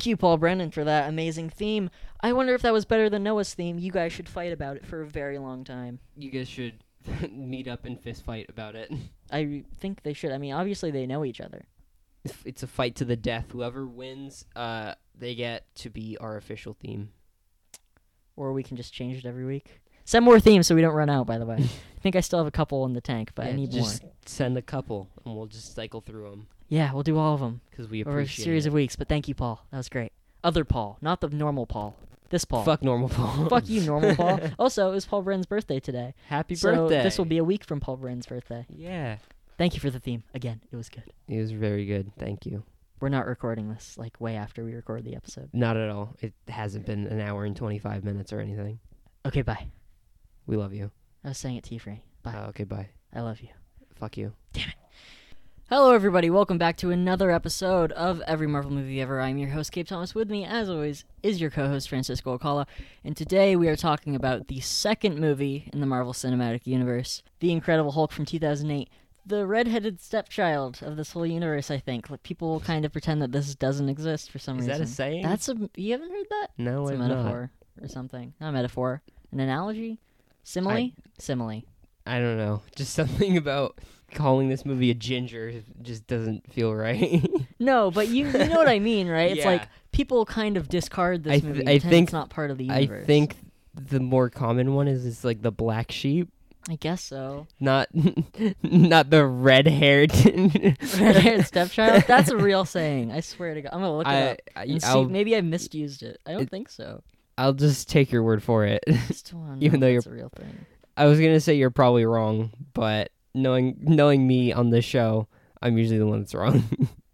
Paul Brennan, for that amazing theme. I wonder if that was better than Noah's theme. You guys should fight about it for a very long time. You guys should meet up and fist fight about it. I think they should. I mean, obviously they know each other. It's- It's a fight to the death. Whoever wins, uh, they get to be our official theme. Or we can just change it every week. Send more themes so we don't run out, by the way. I think I still have a couple in the tank, but I need just more. send a couple, and we'll just cycle through them Yeah, we'll do all of them because we over a appreciate series it. of weeks. But thank you, Paul. That was great. Other Paul, not the normal Paul. This Paul. Fuck normal Paul. Fuck you, normal Paul. Also, it was Paul Brennan's birthday today. Happy so birthday. This will be a week from Paul Brennan's birthday. Yeah. Thank you for the theme. Again, it was good. It was very good. Thank you. We're not recording this like way after we record the episode. Not at all. It hasn't been an hour and 25 minutes or anything. Okay, bye. We love you. I was saying it to you, Free. Bye. Uh, okay, bye. I love you. Fuck you. Hello, everybody. Welcome back to another episode of Every Marvel Movie Ever. I'm your host, Gabe Thomas. With me, as always, is your co host, Francisco Alcala. And today we are talking about the second movie in the Marvel Cinematic Universe The Incredible Hulk from 2008. The redheaded stepchild of this whole universe, I think. Like, people kind of pretend that this doesn't exist for some Is reason. Is that a saying? That's a. You haven't heard that? no, It's a I've not. metaphor or something. Not a metaphor. An analogy? Simile? I- Simile. I don't know. Just something about calling this movie a ginger just doesn't feel right. No, but you, you know what I mean, right? It's Yeah. like people kind of discard this I th- movie. I think- it's not part of the universe. I think the more common one is is like the black sheep, I guess so. not not the red-haired. Red-haired stepchild. That's a real saying. I swear to God. I'm gonna look it I, up I and see. I'll, Maybe I misused it. I don't It- think so. I'll just take your word for it. I still wanna even though that's a real thing. I was gonna say you're probably wrong, but knowing knowing me on this show, I'm usually the one that's wrong.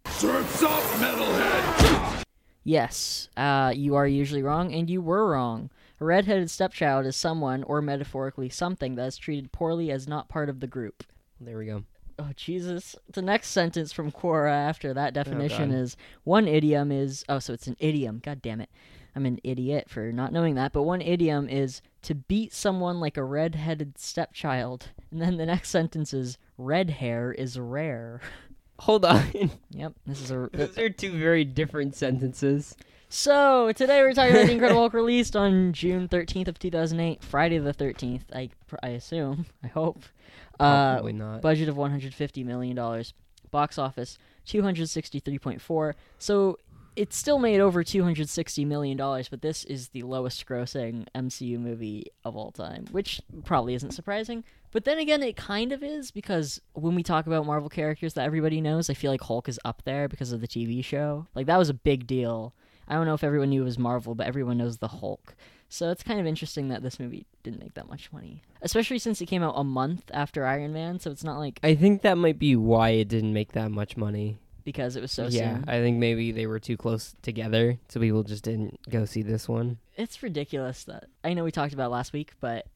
Surf's up, metalhead! Yes, uh, you are usually wrong, and you were wrong. A redheaded stepchild is someone, or metaphorically something, that is treated poorly as not part of the group. there we go. Oh Jesus! The next sentence from Quora after that definition God. is one idiom is oh, so it's an idiom. God damn it! I'm an idiot for not knowing that. But one idiom is to beat someone like a red-headed stepchild, and then the next sentence is red hair is rare. Hold on. Yep, this is a. Those are two very different sentences. So today we're talking about the Incredible Hulk released on June 13th of 2008, Friday the 13th. I I assume. I hope. Uh, Probably not. budget of 150 million dollars box office 263.4 so it still made over 260 million dollars but this is the lowest grossing mcu movie of all time which probably isn't surprising but then again it kind of is because when we talk about marvel characters that everybody knows i feel like hulk is up there because of the tv show like that was a big deal i don't know if everyone knew it was marvel but everyone knows the hulk so it's kind of interesting that this movie didn't make that much money, especially since it came out a month after Iron Man. So it's not like I think that might be why it didn't make that much money. Because it was so yeah, soon. I think maybe they were too close together, so people just didn't go see this one. It's ridiculous that I know we talked about last week, but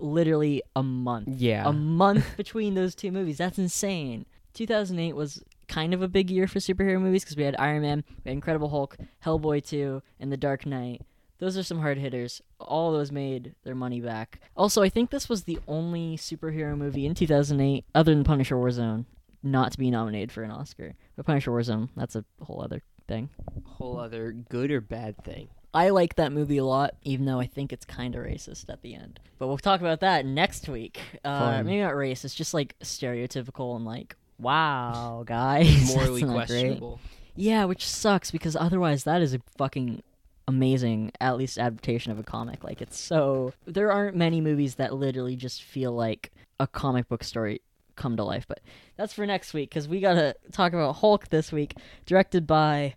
literally a month, Yeah, a month between those two movies. That's insane. 2008 was kind of a big year for superhero movies because we had Iron Man, we had Incredible Hulk, Hellboy 2, and The Dark Knight. Those are some hard hitters. All those made their money back. Also, I think this was the only superhero movie in 2008, other than Punisher Warzone, not to be nominated for an Oscar. But Punisher Warzone, that's a whole other thing. whole other good or bad thing. I like that movie a lot, even though I think it's kind of racist at the end. But we'll talk about that next week. Uh, maybe not racist, just like stereotypical and like, wow, guys, Morally not great. questionable. Yeah, which sucks because otherwise that is a fucking amazing, at least adaptation of a comic. Like it's so there aren't many movies that literally just feel like a comic book story come to life. But that's for next week because we gotta talk about Hulk this week, directed by.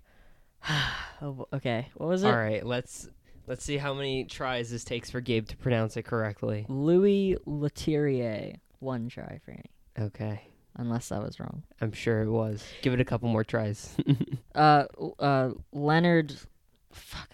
oh, okay, what was it? All right, let's let's see how many tries this takes for Gabe to pronounce it correctly. Louis Leterrier. One try, Franny. Okay. Unless I was wrong. I'm sure it was. Give it a couple more tries. Uh, uh, Leonard, fuck.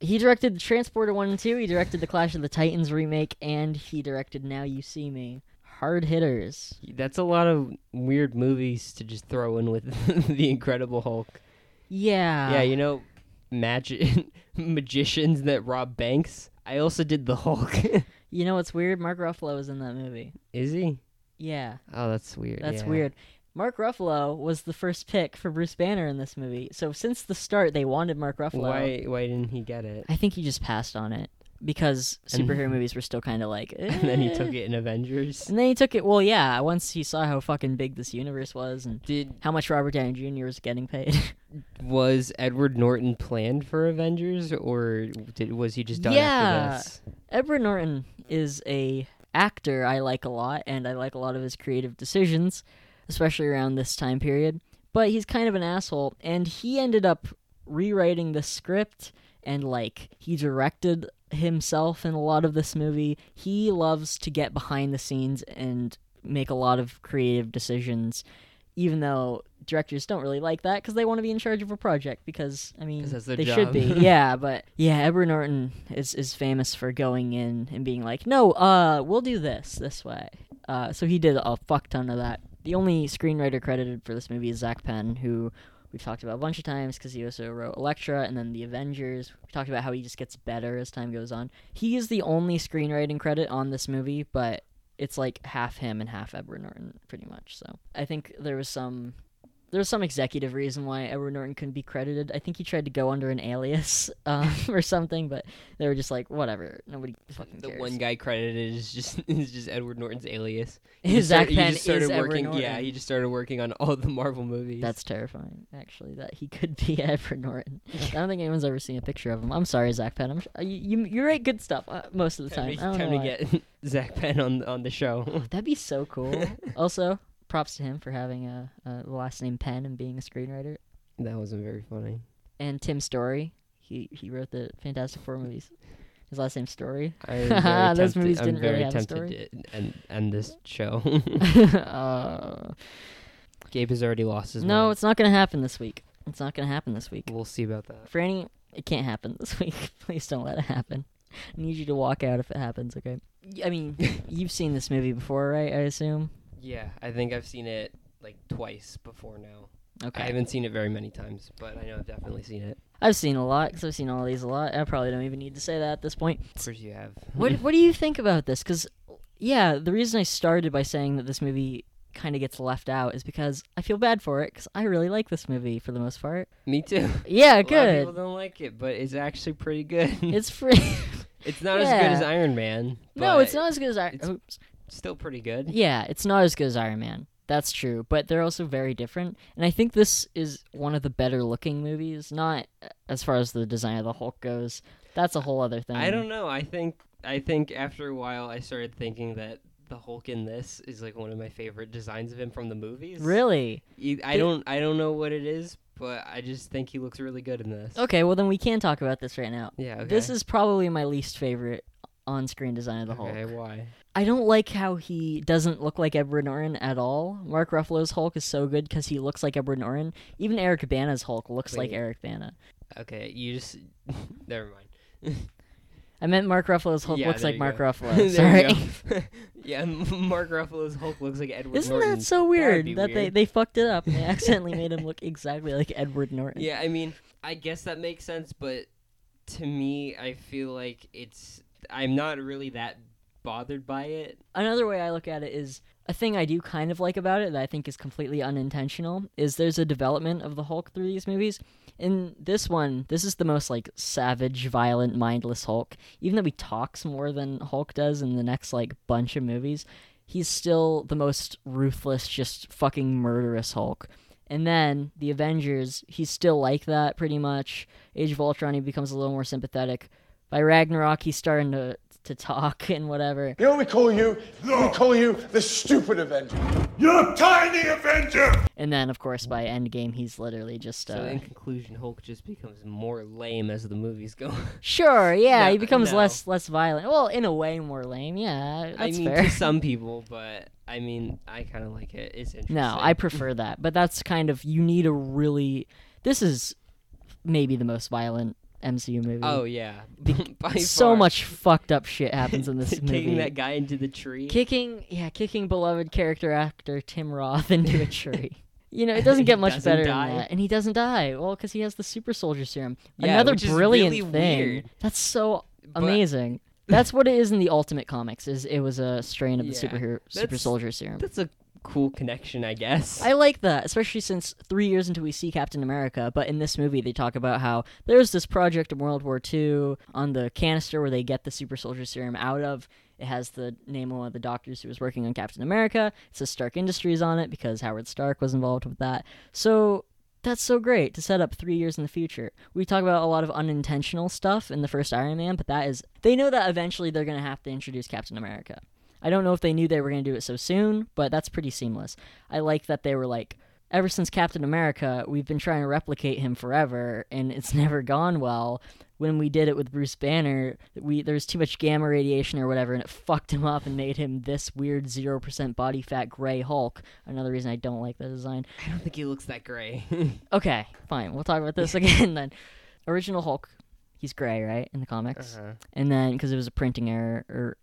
He directed Transporter one and two. He directed the Clash of the Titans remake, and he directed Now You See Me. Hard hitters. That's a lot of weird movies to just throw in with the Incredible Hulk. Yeah. yeah, you know, magic magicians that rob banks. I also did the Hulk. You know what's weird? Mark Ruffalo was in that movie. Is he? Yeah, Oh, that's weird. that's yeah. weird. Mark Ruffalo was the first pick for Bruce Banner in this movie. So since the start, they wanted Mark Ruffalo. Why? Why didn't he get it? I think he just passed on it because And- superhero movies were still kind of like. And then he eh. took it in Avengers. And then he took it. Well, yeah. Once he saw how fucking big this universe was and Did how much Robert Downey Jr. was getting paid. was Edward Norton planned for Avengers, or did was he just done Yeah. after this? Edward Norton is a actor I like a lot, and I like a lot of his creative decisions, especially around this time period. But he's kind of an asshole, and he ended up rewriting the script and like he directed himself in a lot of this movie. He loves to get behind the scenes and make a lot of creative decisions, even though directors don't really like that because they want to be in charge of a project. Because I mean they should be. yeah, but yeah, Edward Norton is is famous for going in and being like, "No, uh, we'll do this this way." Uh, so he did a fuck ton of that. The only screenwriter credited for this movie is Zak Penn, who we've talked about a bunch of times because he also wrote Elektra and then The Avengers. We talked about how he just gets better as time goes on. He is the only screenwriting credit on this movie, but it's like half him and half Edward Norton, pretty much. So I think there was some there was some executive reason why Edward Norton couldn't be credited. I think he tried to go under an alias um, or something, but they were just like, whatever, nobody fucking cares. The one guy credited is just is just Edward Norton's alias. He just started- Zak he started is Edward. Norton. Yeah, he just started working on all the Marvel movies. That's terrifying, actually, that he could be Edward Norton. I don't think anyone's ever seen a picture of him. I'm sorry, Zak Penn. I'm sh- uh, you, you, write good stuff uh, most of the time. time, to, I don't time to why. get Zak Penn on on the show. That'd be so cool. also, props to him for having a, a last name Penn and being a screenwriter. that wasn't very funny. And Tim Story, he he wrote the Fantastic Four movies. His last name's Story. I'm Those movies I'm didn't very really have a story. And end this show. uh, Gabe has already lost his no, mind. it's not gonna happen this week. It's not gonna happen this week. We'll see about that. Franny, it can't happen this week. Please don't let it happen. I need you to walk out if it happens, okay? I mean, you've seen this movie before, right? I assume. Yeah, I think I've seen it like twice before now. Okay. I haven't seen it very many times, but I know I've definitely seen it. I've seen a lot because I've seen all these a lot. I probably don't even need to say that at this point. Of course, you have. What What do you think about this? Because, yeah, the reason I started by saying that this movie kind of gets left out is because I feel bad for it because I really like this movie for the most part. Me too. Yeah, A lot of good. people don't like it, but it's actually pretty good. It's free. It's not as good as Iron Man. no, it's not as good as Iron. Still pretty good. Yeah, it's not as good as Iron Man. That's true, but they're also very different. And I think this is one of the better looking movies. Not uh, as far as the design of the Hulk goes. That's a whole other thing. I don't know. I think I think after a while I started thinking that the Hulk in this is like one of my favorite designs of him from the movies. Really? You- I don't I don't know what it is, but I just think he looks really good in this. Okay, well then we can talk about this right now. Yeah. Okay. This is probably my least favorite on-screen design of the Hulk. okay. Why? I don't like how he doesn't look like Edward Norton at all. Mark Ruffalo's Hulk is so good because he looks like Edward Norton. Even Eric Bana's Hulk looks like Eric Bana. Okay. You just never mind. I meant Mark Ruffalo's Hulk Yeah, looks like Mark go. Ruffalo. Sorry. yeah, Mark Ruffalo's Hulk looks like Edward Norton. Isn't Norton. that so weird that they, weird. they fucked it up and they accidentally made him look exactly like Edward Norton? Yeah, I mean, I guess that makes sense, but to me, I feel like it's. I'm not really that bothered by it. Another way I look at it is a thing I do kind of like about it that I think is completely unintentional is there's a development of the Hulk through these movies. In this one, this is the most like savage, violent, mindless Hulk. Even though he talks more than Hulk does in the next like bunch of movies, he's still the most ruthless, just fucking murderous Hulk. And then the Avengers, he's still like that pretty much. Age of Ultron, he becomes a little more sympathetic. By Ragnarok, he's starting to to talk and whatever. You know what we call you? We call you the stupid Avenger. You're tiny Avenger! And then, of course, by Endgame, he's literally just. So Uh, in conclusion, Hulk just becomes more lame as the movies go. Sure, yeah, No, he becomes no. less less violent. Well, in a way, more lame. Yeah, that's I mean, fair. to some people, but I mean, I kind of like it. It's interesting. No, I prefer that. But that's kind of you need a really. This is maybe the most violent MCU movie. Oh yeah, so far. much fucked up shit happens in this Kicking movie. Kicking that guy into the tree. Kicking, yeah, kicking beloved character actor Tim Roth into a tree. You know, it doesn't get much Doesn't better die. than that, and he doesn't die. Well, because he has the super soldier serum. Yeah, Another brilliant really thing. weird. That's so But- amazing. That's what it is in the Ultimate Comics. Is it was a strain of the Yeah, superhero super soldier serum. That's a cool connection, I guess. I like that, especially since three years until we see Captain America, but in this movie they talk about how there's this project in World War II on the canister where they get the super soldier serum out of. It has the name of one of the doctors who was working on Captain America. It says Stark Industries on it because Howard Stark was involved with that. So that's so great to set up three years in the future. We talk about a lot of unintentional stuff in the first Iron Man, but that is they know that eventually they're gonna have to introduce Captain America. I don't know if they knew they were gonna do it so soon, but that's pretty seamless. I like that they were like, ever since Captain America, we've been trying to replicate him forever, and it's never gone well. When we did it with Bruce Banner, we there was too much gamma radiation or whatever, and it fucked him up and made him this weird zero percent body fat gray Hulk. Another reason I don't like the design. I don't think he looks that gray. Okay, fine, we'll talk about this again then. Original Hulk, he's gray, right, in the comics, Uh-huh. and then because it was a printing error, or,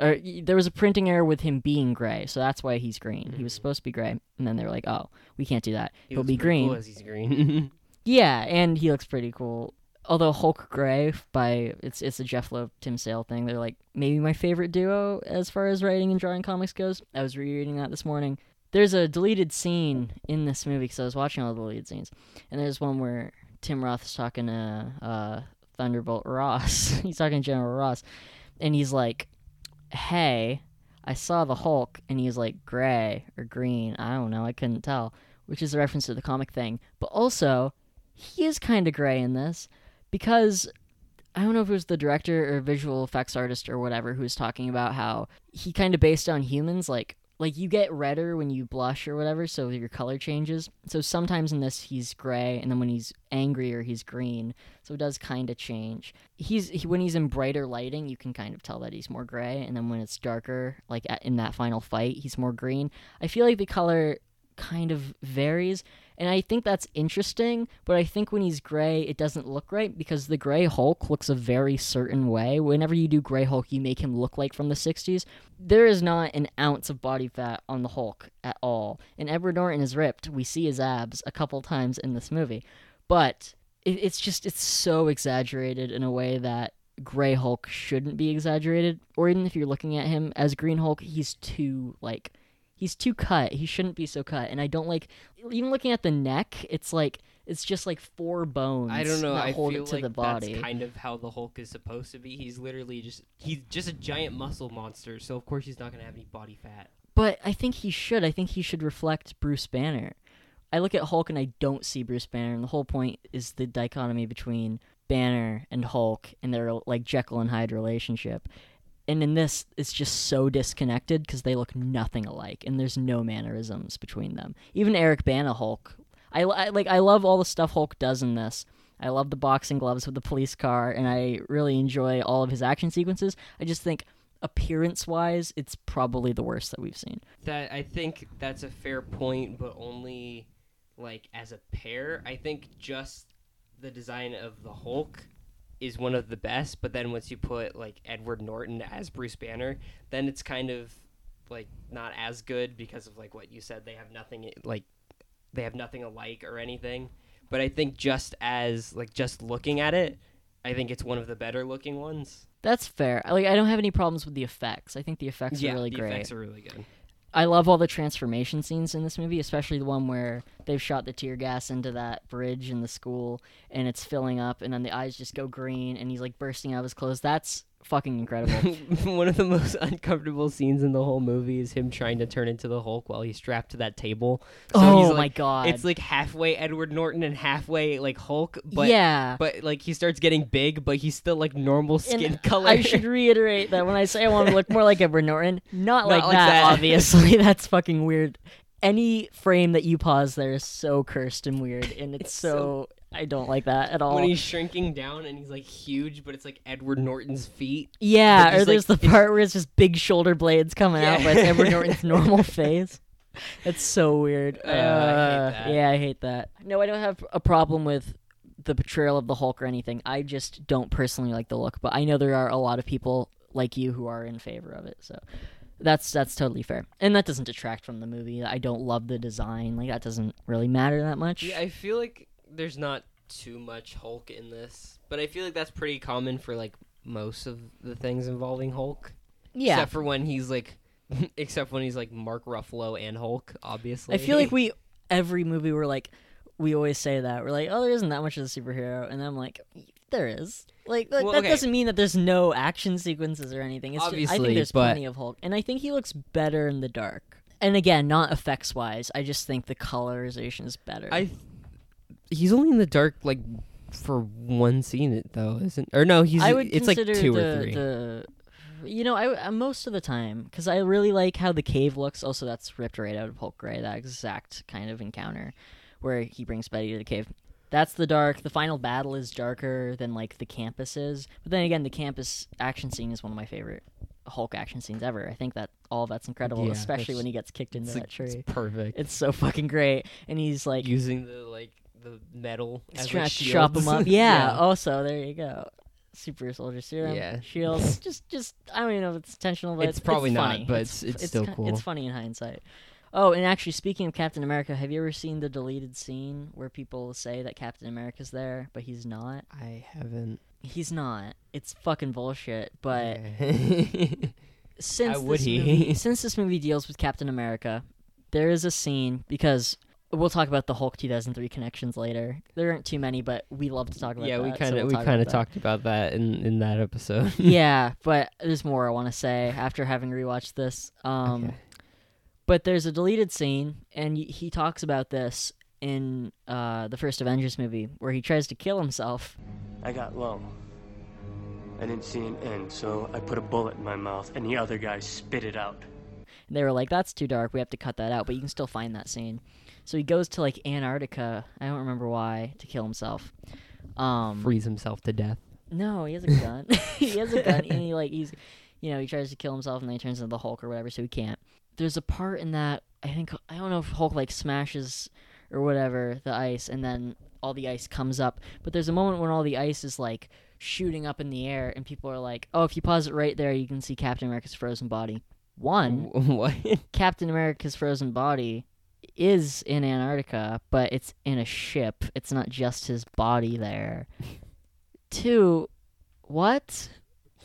or there was a printing error with him being gray, so that's why he's green. He was supposed to be gray, and then they were like, "Oh, we can't do that. He He'll looks be green." cool as he's green. Yeah, and he looks pretty cool. Although Hulk Gray by it's it's a Jeph Loeb Tim Sale thing. They're like maybe my favorite duo as far as writing and drawing comics goes. I was rereading that this morning. There's a deleted scene in this movie because I was watching all the deleted scenes, and there's one where Tim Roth's talking to uh, Thunderbolt Ross. he's talking to General Ross, and he's like, "Hey, I saw the Hulk," and he's like gray or green. I don't know. I couldn't tell, which is a reference to the comic thing. But also, he is kind of gray in this because I don't know if it was the director or visual effects artist or whatever who was talking about how he kind of based on humans like like you get redder when you blush or whatever so your color changes. So sometimes in this he's gray and then when he's angrier he's green. So it does kind of change. He's he, when he's in brighter lighting you can kind of tell that he's more gray and then when it's darker like in that final fight he's more green. I feel like the color kind of varies and I think that's interesting, but I think when he's gray, it doesn't look right because the gray Hulk looks a very certain way. Whenever you do gray Hulk, you make him look like from the 60s. There is not an ounce of body fat on the Hulk at all. And Edward Norton is ripped. We see his abs a couple times in this movie. But it's just, it's so exaggerated in a way that gray Hulk shouldn't be exaggerated. Or even if you're looking at him as Green Hulk, he's too, like, he's too cut. He shouldn't be so cut. And I don't like even looking at the neck. It's like it's just like four bones. I don't know. I hold feel it to like the body. that's kind of how the Hulk is supposed to be. He's literally just he's just a giant muscle monster. So of course he's not gonna have any body fat. But I think he should. I think he should reflect Bruce Banner. I look at Hulk and I don't see Bruce Banner, and the whole point is the dichotomy between Banner and Hulk and their like Jekyll and Hyde relationship. And in this, it's just so disconnected because they look nothing alike, and there's no mannerisms between them. Even Eric Bana Hulk, I, I like. I love all the stuff Hulk does in this. I love the boxing gloves with the police car, and I really enjoy all of his action sequences. I just think appearance-wise, it's probably the worst that we've seen. That I think that's a fair point, but only like as a pair. I think just the design of the Hulk is one of the best, but then once you put like Edward Norton as Bruce Banner, then it's kind of like not as good because of like what you said. They have nothing like they have nothing alike or anything. But I think just as like just looking at it, I think it's one of the better looking ones. That's fair. Like I don't have any problems with the effects. I think the effects yeah, are really the great. effects are really good. I love all the transformation scenes in this movie, especially the one where they've shot the tear gas into that bridge in the school and it's filling up and then the eyes just go green and he's like bursting out of his clothes. That's fucking incredible. One of the most uncomfortable scenes in the whole movie is him trying to turn into the Hulk while he's strapped to that table. So oh he's my god. It's like halfway Edward Norton and halfway like Hulk, but yeah. but like he starts getting big, but he's still like normal And skin color. I should reiterate that when I say I want to look more like Edward Norton, not, Not like, like that, that. obviously. That's fucking weird. Any frame that you pause there is so cursed and weird, and it's, It's so, so- I don't like that at all. when he's shrinking down and he's like huge, but it's like Edward Norton's feet. yeah, or there's like, the it's- part where it's just big shoulder blades coming out, but it's Yeah. Edward Norton's normal face. It's so weird. Uh, I hate Uh, that. Yeah, I hate that. No, I don't have a problem with the portrayal of the Hulk or anything. I just don't personally like the look, but I know there are a lot of people like you who are in favor of it. So that's that's totally fair, and that doesn't detract from the movie. I don't love the design; like that doesn't really matter that much. Yeah, I feel like there's not too much Hulk in this, but I feel like that's pretty common for like most of the things involving Hulk. yeah. Except for when he's like, except when he's like Mark Ruffalo and Hulk, obviously. I feel like we every movie we're like we always say that we're like oh there isn't that much of a superhero, and I'm like there is. Like that, Well, that okay. doesn't mean that there's no action sequences or anything. It's just, I think there's but- plenty of Hulk, and I think he looks better in the dark. And again, not effects wise. I just think the colorization is better. I. He's only in the dark like for one scene, though, isn't? Or no, he's. I would it's like two the, or three. The, you know, I, I most of the time because I really like how the cave looks. Also, that's ripped right out of Hulk Gray. That exact kind of encounter where he brings Betty to the cave. That's the dark. The final battle is darker than like the campus is. But then again, the campus action scene is one of my favorite Hulk action scenes ever. I think that all of that's incredible, Yeah, especially when he gets kicked into that tree. it's perfect. It's so fucking great, and he's like using the like the metal He's as trying like, to chop shields. up. Yeah. Also, there you go. Super soldier serum. Yeah. Shields. just, just. I don't even know if it's intentional, but It's probably not, funny. but it's- it's still ki- cool. It's funny in hindsight. Oh, and actually, speaking of Captain America, have you ever seen the deleted scene where people say that Captain America's there, but he's not? I haven't. He's not. It's fucking bullshit. But Yeah. since How would this he? movie, since this movie deals with Captain America, there is a scene because we'll talk about the Hulk 2003 connections later. There aren't too many, but we love to talk about. yeah, we that, so kind of we'll we kind of talked about that in in that episode. yeah, but there's more I want to say after having rewatched this. Um, Okay. But there's a deleted scene, and he talks about this in uh, the first Avengers movie, where he tries to kill himself. I got low. I didn't see an end, so I put a bullet in my mouth, and the other guy spit it out. And they were like, "That's too dark. We have to cut that out." But you can still find that scene. So he goes to like Antarctica. I don't remember why to kill himself. Um, Freeze himself to death. No, he has a gun. he has a gun, and he like he's, you know, he tries to kill himself, and then he turns into the Hulk or whatever, so he can't. There's a part in that I think I don't know if Hulk like smashes or whatever the ice, and then all the ice comes up. But there's a moment when all the ice is like shooting up in the air, and people are like, "Oh, if you pause it right there, you can see Captain America's frozen body." One, what? Captain America's frozen body is in Antarctica, but it's in a ship. It's not just his body there. Two, what?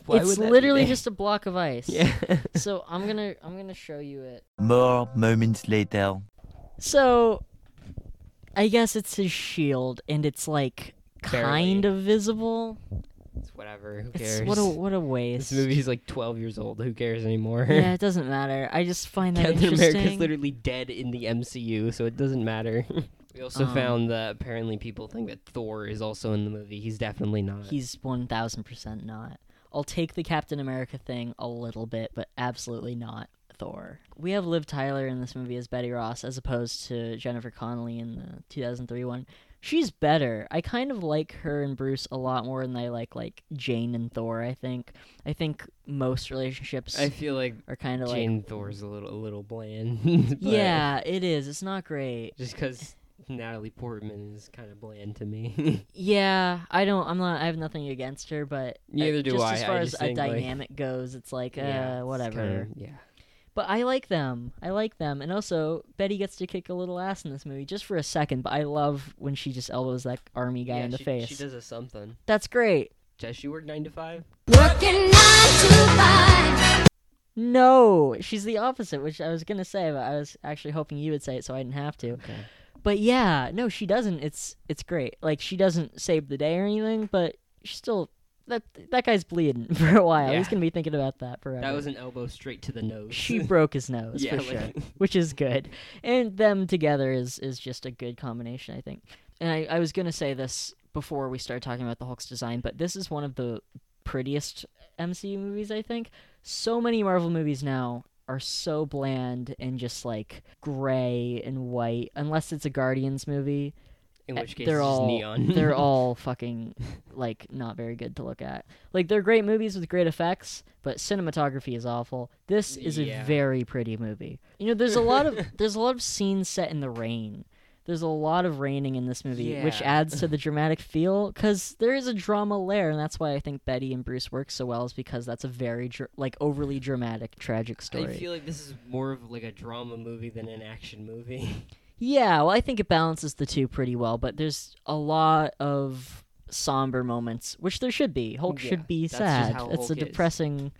Why it's would that be literally just a block of ice. yeah. So I'm gonna I'm gonna show you it. More moments later. So I guess it's his shield, and it's like kind of visible. It's whatever. Who It's cares? what a what a waste. this movie's like 12 years old. Who cares anymore? yeah, it doesn't matter. I just find that Captain interesting. America's literally dead in the MCU, so it doesn't matter. we also Um, found that apparently people think that Thor is also in the movie. He's definitely not. He's one thousand percent not. I'll take the Captain America thing a little bit, but absolutely not Thor. We have Liv Tyler in this movie as Betty Ross, as opposed to Jennifer Connelly in the two thousand three one. She's better. I kind of like her and Bruce a lot more than I like like Jane and Thor. I think. I think most relationships I feel like are kind of like Jane Thor's a little a little bland. yeah, it is. It's not great. Just because Natalie Portman is kind of bland to me. Yeah, I don't. I'm not. I have nothing against her, but uh, Neither do just I. As far just as a think, like- dynamic goes, it's like, uh, Yeah, whatever. kinda- yeah. But I like them. I like them. And also, Betty gets to kick a little ass in this movie just for a second. But I love when she just elbows that army guy yeah, in the she, face. She does a something. That's great. Does she work nine to five? Working nine to five. No, she's the opposite, which I was gonna say, but I was actually hoping you would say it so I didn't have to. Okay. But yeah, no, she doesn't. It's it's great. Like she doesn't save the day or anything, but she still that that guy's bleeding for a while. He's gonna be thinking about that forever. That was an elbow straight to the nose. she broke his nose Yeah, for sure, which is good. And them together is is just a good combination, I think. And I, I was gonna say this before we started talking about the Hulk's design, but this is one of the prettiest MCU movies, I think. So many Marvel movies now are so bland and just like gray and white, unless it's a Guardians movie. In Uh, which case, they're all neon. they're all fucking like not very good to look at. Like they're great movies with great effects, but cinematography is awful. This is Yeah. a very pretty movie. You know, there's a lot of there's a lot of scenes set in the rain. There's a lot of raining in this movie, which adds to the dramatic feel because there is a drama layer, and that's why I think Betty and Bruce work so well. Is because that's a very dr- like overly dramatic, tragic story. I feel like this is more of like a drama movie than an action movie. Yeah, well, I think it balances the two pretty well, but there's a lot of somber moments, which there should be. Hulk Yeah, should be sad. It's a Hulk is. depressing.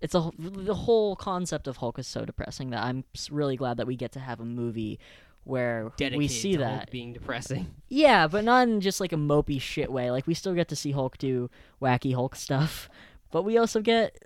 It's a the whole concept of Hulk is so depressing that I'm really glad that we get to have a movie where Dedicated we see to Hulk that. being depressing. Yeah, but not in just like a mopey shit way. Like we still get to see Hulk do wacky Hulk stuff, but we also get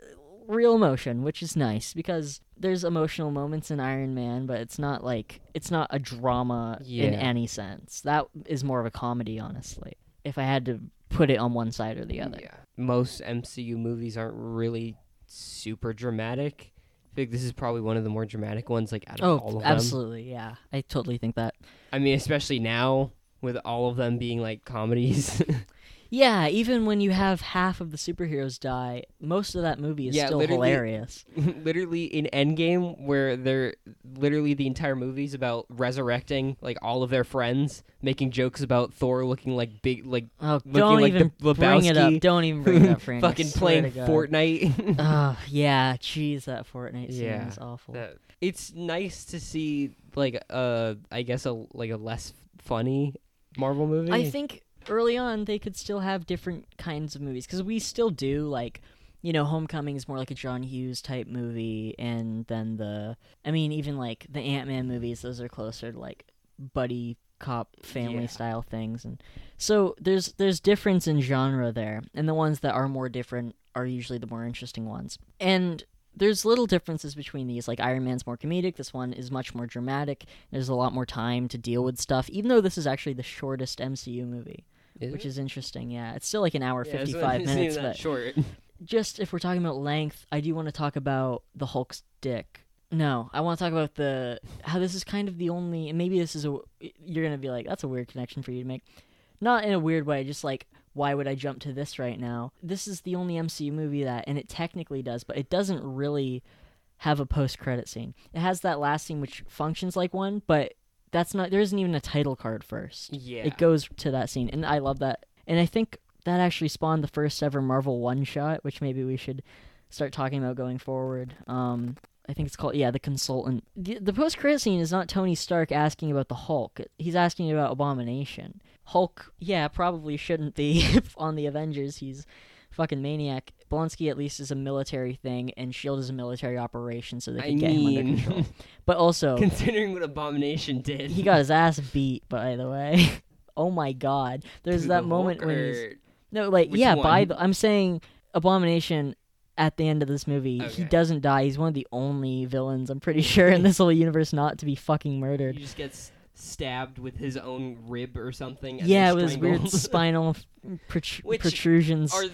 real emotion, which is nice because there's emotional moments in Iron Man, but it's not like it's not a drama in any sense. That is more of a comedy, honestly. If I had to put it on one side or the other. Yeah. Most MCU movies aren't really super dramatic. I think this is probably one of the more dramatic ones, like out of Oh, all of them. absolutely, yeah. I totally think that. I mean, especially now with all of them being like comedies. Yeah, even when you have half of the superheroes die, most of that movie is Yeah, still literally- hilarious. literally in Endgame, where they're literally the entire movie's about resurrecting like all of their friends, making jokes about Thor looking like big, like Oh, Looking don't like the even bring it up. Don't even bring it up, Frank. Fucking playing. Fortnite. Oh yeah, jeez, that Fortnite scene Yeah, is awful. That- it's nice to see like uh I guess a like a less funny Marvel movie. I think early on they could still have different kinds of movies because we still do like, you know, Homecoming is more like a John Hughes type movie, and then the, I mean, even like the Ant Man movies, those are closer to like buddy cop family Yeah. style things, and so there's there's difference in genre there, and the ones that are more different are usually the more interesting ones, and. There's little differences between these. Like Iron Man's more comedic. This one is much more dramatic. There's a lot more time to deal with stuff. Even though this is actually the shortest MCU movie, which is interesting. Yeah, it's still like an hour Yeah, 55 it's minutes, but short. just if we're talking about length, I do want to talk about the Hulk's dick. No, I want to talk about the how this is kind of the only. And maybe this is a. You're gonna be like, that's a weird connection for you to make. Not in a weird way, just like why would I jump to this right now? This is the only MCU movie that, and it technically does, but it doesn't really have a post-credit scene. It has that last scene which functions like one, but that's not. There isn't even a title card first. Yeah. it goes to that scene and i love that. And i think that actually spawned the first ever marvel one shot which maybe we should start talking about going forward. Um i think it's called yeah the consultant. The, the post-credit scene is not tony stark asking about the hulk. He's asking about abomination. Hulk yeah probably shouldn't be on the avengers. He's fucking maniac Blonsky at least is a military thing and shield is a military operation so they I can get him under mean, control but also considering what Abomination did, he got his ass beat by the way oh my god there's that the moment Hulk, when he's or- no like which yeah by one? the i'm saying abomination at the end of this movie he Okay. doesn't die he's one of the only villains i'm pretty sure in this whole universe not to be fucking murdered. he just gets stabbed with his own rib or something. and yeah with his weird strangled. spinal f- protr- Which protrusions are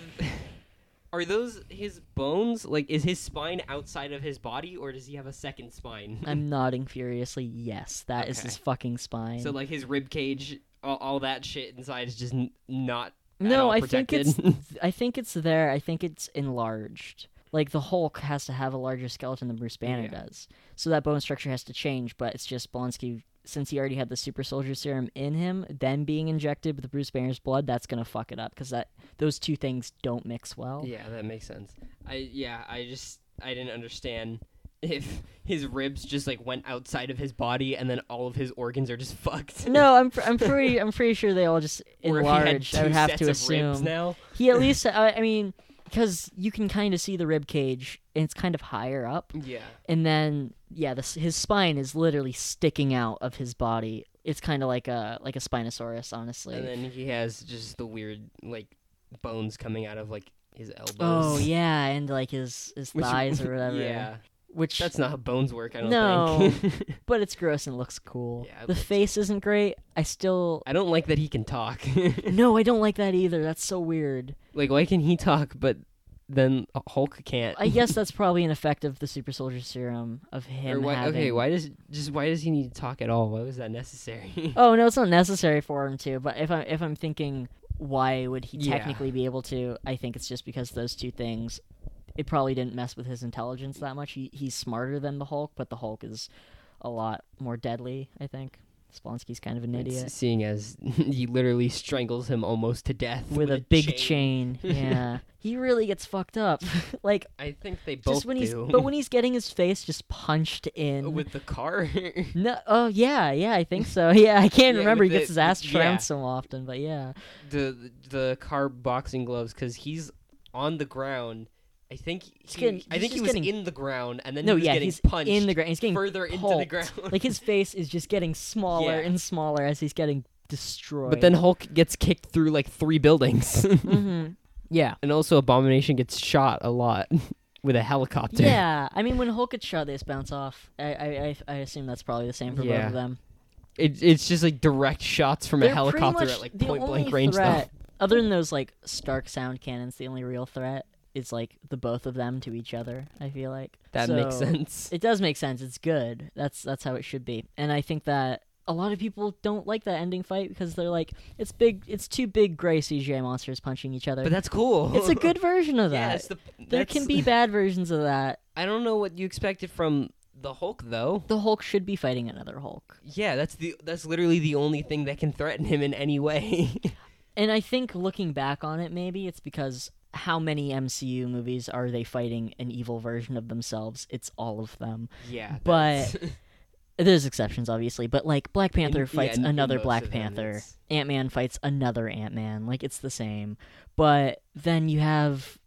are those his bones? Like, is his spine outside of his body, or does he have a second spine? i'm nodding furiously yes that is Okay. his fucking spine so like his rib cage, all, all that shit inside is just n- not. at No, all I think protected. it's I think it's there. I think it's enlarged. Like the Hulk has to have a larger skeleton than Bruce Banner Yeah. does, so that bone structure has to change. But it's just Blonsky, since he already had the super soldier serum in him, then being injected with Bruce Banner's blood, that's gonna fuck it up because that those two things don't mix well. Yeah, that makes sense. I yeah, I just I didn't understand if his ribs just like went outside of his body and then all of his organs are just fucked. No, I'm pr- I'm pretty I'm pretty sure they all just Or if he had enlarged. I would have to assume now. he at least. I, I mean, because you can kind of see the rib cage, and it's kind of higher up. Yeah. and then yeah, the, his spine is literally sticking out of his body. It's kind of like a like a spinosaurus, honestly. And then he has just the weird like bones coming out of like his elbows. Oh yeah, and like his his Which- thighs or whatever. Yeah, Which that's not how bones work. I don't No. think. but it's gross and looks cool. Yeah, the face isn't great. I still I don't like that he can talk. No, I don't like that either. That's so weird. like, why can he talk, but then Hulk can't? I guess that's probably an effect of the super soldier serum of him or why, having okay, why does just why does he need to talk at all? Why was that necessary? Oh no, it's not necessary for him to. But if I if I'm thinking why would he Yeah. technically be able to, I think it's just because those two things. It probably didn't mess with his intelligence that much. He he's smarter than the Hulk, but the Hulk is a lot more deadly. I think Blonsky's kind of an It's- idiot Seeing as he literally strangles him almost to death with a big chain. Yeah, he really gets fucked up. like I think they both just when he's do. but when he's getting his face just punched in with the car. No, oh yeah, yeah, I think so. Yeah, I can't Yeah, remember. He gets the- his ass yeah. trounced so often, but yeah. the the car boxing gloves because he's on the ground. I think he, getting- I think he was getting- in the ground and then no, he was yeah, getting he's punched in the ground. He's getting further into the ground. like his face is just getting smaller Yeah. and smaller as he's getting destroyed. but then Hulk gets kicked through like three buildings, hmm yeah, and also Abomination gets shot a lot with a helicopter. yeah. I mean, when Hulk gets shot, they just bounce off. I, I, I, assume that's probably the same for both of them. it, it's just like direct shots from a They're pretty helicopter at like point blank range. threat, Though. other than those like Stark sound cannons, the only real threat is like the both of them to each other. I feel like That makes sense. It does make sense. It's good. That's that's how it should be. And I think that a lot of people don't like that ending fight because they're like, it's big. It's two big gray CGI monsters punching each other. But that's cool. it's a good version of that. it's the, there can be bad versions of that. I don't know what you expected from the Hulk though. The Hulk should be fighting another Hulk. Yeah, that's the that's literally the only thing that can threaten him in any way. And I think looking back on it, maybe it's because how many MCU movies are they fighting an evil version of themselves? It's all of them. yeah, But- There's exceptions, obviously, but like Black Panther yeah, fights in- in another Black Panther. Ant Man fights another Ant Man. Like it's the same. But then you have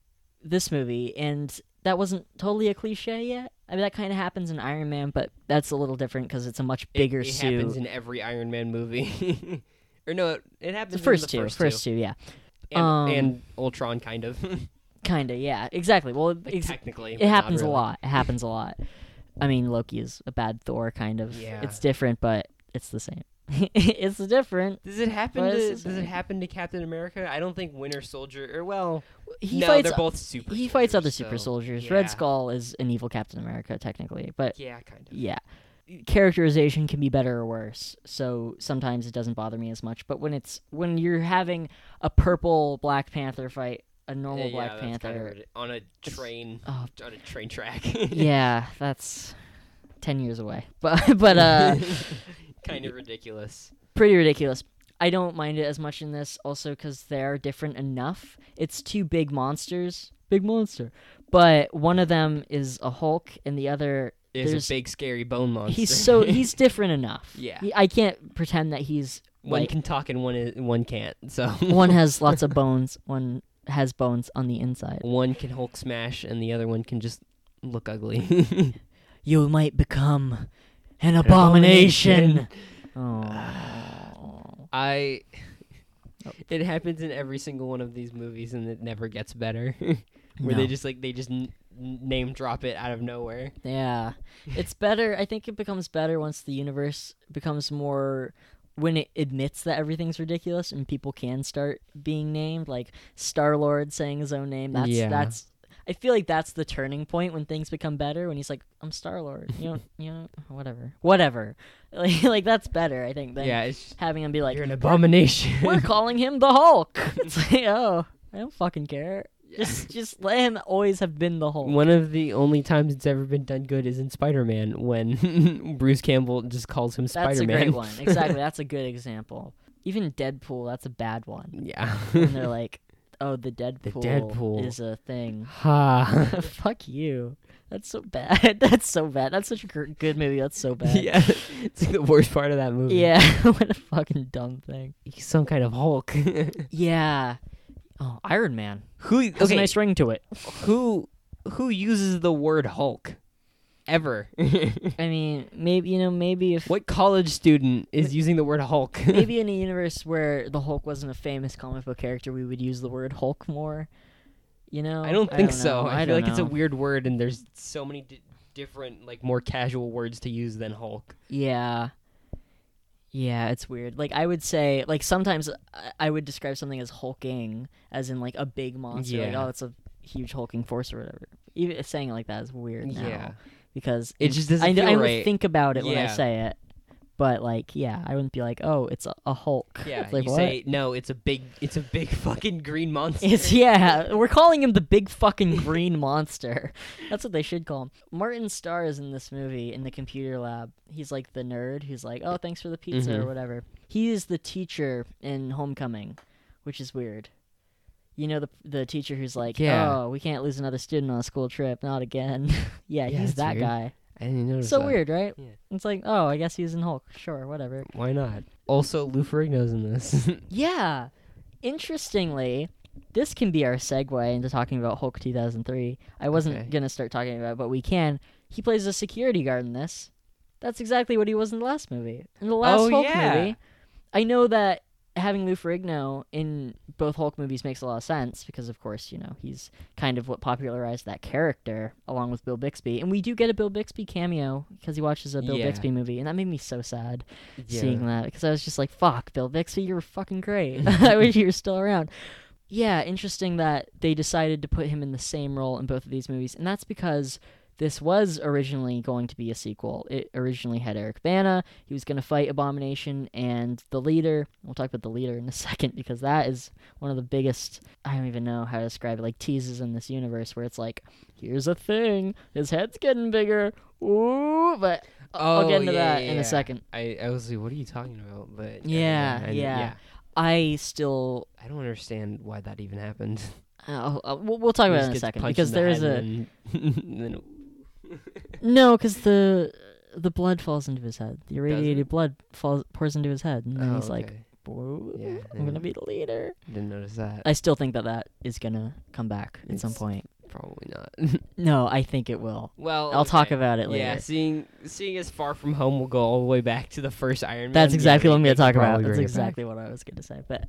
this movie, and that wasn't totally a cliche yet. I mean, that kind of happens in Iron Man, but that's a little different because it's a much bigger it, suit. It happens in every Iron Man movie. or no, it, it happens the first in two, the first, first two, yeah, and, Um, and Ultron kind of. kind of, yeah, exactly. Well, like, ex- technically, it happens a lot. It happens a lot. I mean, Loki is a bad Thor, kind of. Yeah. It's different, but it's the same. it's different. Does it happen to Does it happen to Captain America? I don't think Winter Soldier or well, He no, fights. they're both super. he fights other soldiers, super soldiers. yeah. Red Skull is an evil Captain America, technically, but Yeah, kind of. yeah characterization can be better or worse so sometimes it doesn't bother me as much. But when it's when you're having a purple black panther fight a normal Yeah, black kinda panther on a train oh, on a train track. yeah that's 10 years away. But but uh kind of ridiculous. pretty ridiculous. I don't mind it as much in this also because they're different enough. It's two big monsters. Big monster. But one of them is a hulk and the other Is There's- a big scary bone monster. he's so he's different enough Yeah. He- i can't pretend that he's one like can talk and one is, one can't. So one has lots of bones one has bones on the inside one can Hulk smash and the other one can just look ugly. you might become an abomination. abomination oh. I. It happens in every single one of these movies, and it never gets better. Where they just like they just n- n- name drop it out of nowhere. yeah it's better i think it becomes better once the universe becomes more when it admits that everything's ridiculous and people can start being named like star lord saying his own name that's Yeah. that's I feel like that's the turning point when things become better. When he's like, "I'm Star Lord," you know, you know, whatever, whatever. Like, like that's better, I think. Than yeah, it's having him be like, you're an abomination. we're calling him the Hulk. It's like, oh, I don't fucking care. Just, just let him always have been the Hulk. One of the only times it's ever been done good is in Spider-Man when Bruce Campbell just calls him That's Spider-Man. a great one. Exactly. That's a good example. Even Deadpool, that's a bad one. yeah. And they're like, oh, the Deadpool, the Deadpool. is a thing. Ha. Fuck you. That's so bad. That's so bad. That's such a good movie. That's so bad. yeah. It's like the worst part of that movie. Yeah. what a fucking dumb thing. He's some kind of Hulk. Yeah. Oh, Iron Man. who Has okay, a nice ring to it. who who uses the word Hulk ever? I mean, maybe you know, maybe if what college student is using the word Hulk? maybe in a universe where the Hulk wasn't a famous comic book character, we would use the word Hulk more. You know, I don't think know. so. I, feel don't like it's a weird word, and there's so many di- different, like more casual words to use than Hulk. Yeah. Yeah, it's weird. Like I would say, like sometimes I- I would describe something as hulking, as in like a big monster. Yeah. Like, oh, it's a huge hulking force or whatever. Even saying it like that is weird now Yeah. because It just doesn't I, feel I would right. think about it when I say it, but like, yeah, I wouldn't be like, oh, it's a, a Hulk. Yeah, like you what? say no. It's a big. It's a big fucking green monster. It's yeah, we're calling him the big fucking green monster. That's what they should call him. Martin Starr is in this movie in the computer lab. He's like the nerd who's like, "Oh, thanks for the pizza" or Mhm. whatever. He is the teacher in Homecoming, which is weird. You know the the teacher who's like, Yeah. "Oh, we can't lose another student on a school trip, not again." yeah, Yeah, he's that weird. guy. I didn't notice. So that. weird, right? Yeah. It's like, oh, I guess he's in Hulk. Sure, whatever. Why not? Also, Lou Ferrigno's in this. Yeah. Interestingly, this can be our segue into talking about Hulk 2003. I wasn't Okay. going to start talking about it, but we can. He plays a security guard in this. That's exactly what he was in the last movie. In the last Oh, Hulk yeah. movie, I know that having Lou Ferrigno in both Hulk movies makes a lot of sense because, of course, you know, he's kind of what popularized that character along with Bill Bixby. And we do get a Bill Bixby cameo because he watches a Bill Yeah. Bixby movie, and that made me so sad Yeah. seeing that because I was just like, "Fuck, Bill Bixby, you're fucking great. I wish you were still around." Yeah, interesting that they decided to put him in the same role in both of these movies, and that's because this was originally going to be a sequel. It originally had Eric Bana. He was going to fight Abomination and the leader. We'll talk about the leader in a second because that is one of the biggest. I don't even know how to describe it. Like teases in this universe where it's like, here's a thing. His head's getting bigger. Ooh, but I'll get Oh, into yeah, that yeah, in yeah. a second. I, I was like, what are you talking about? But Yeah, I- yeah. I still I don't understand why that even happened. Uh, uh, we'll, we'll talk about it in a second because there is a then- then- no, because the the blood falls into his head. The irradiated blood falls pours into his head, and then Oh, he's like, okay. "Whoa, Yeah, I'm gonna be the leader." didn't notice that. I still think that that is gonna come back at some point. Probably not. No, I think it will. well, I'll talk about it later. Yeah, seeing seeing as far from home will go all the way back to the first Iron Man. That's exactly what I'm gonna talk about. That's bring it back. exactly what I was gonna say. But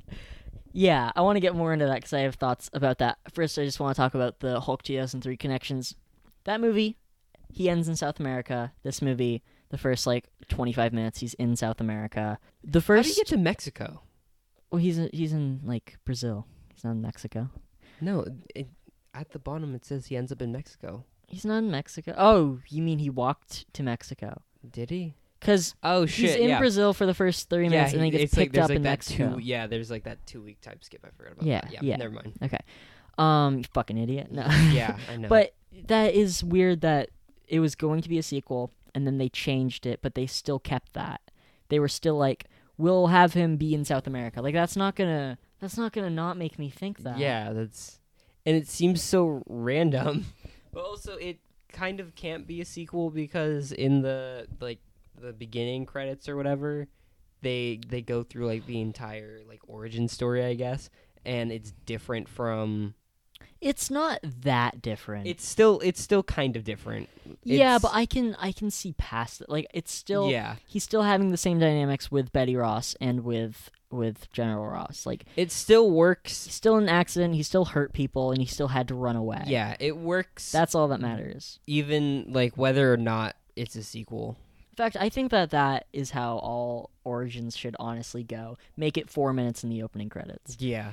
yeah, I want to get more into that because I have thoughts about that. First, I just want to talk about the Hulk 2003 connections. That movie, he ends in South America. This movie, the first like 25 minutes, he's in South America. The first. How do you get to Mexico? well, he's he's in like Brazil. He's not in Mexico. No, it, at the bottom it says he ends up in Mexico. He's not in Mexico. Oh, you mean he walked to Mexico? Did he? Because Oh shit, he's in yeah. Brazil for the first 30 yeah, minutes and then he- gets it's like picked up like in Mexico. Two, yeah, there's like that two week time skip. I forgot about Yeah, that. Yeah, yeah. never mind. Okay. Um, you fucking idiot. No. yeah, I know. But that is weird that it was going to be a sequel and then they changed it, but they still kept that. They were still like, we'll have him be in South America. Like that's not gonna that's not gonna not make me think that. Yeah, that's and it seems so random. But also it kind of can't be a sequel because in the like the beginning credits or whatever, they they go through like the entire like origin story, I guess, and it's different from It's not that different. it's still it's still kind of different. yeah, It's- but I can I can see past it. Like it's still yeah, he's still having the same dynamics with Betty Ross and with with General Ross. Like it still works. he's still in an accident, he still hurt people and he still had to run away. Yeah, it works. That's all that matters. even like whether or not it's a sequel. In fact, I think that that is how all origins should honestly go. Make it four minutes in the opening credits. Yeah,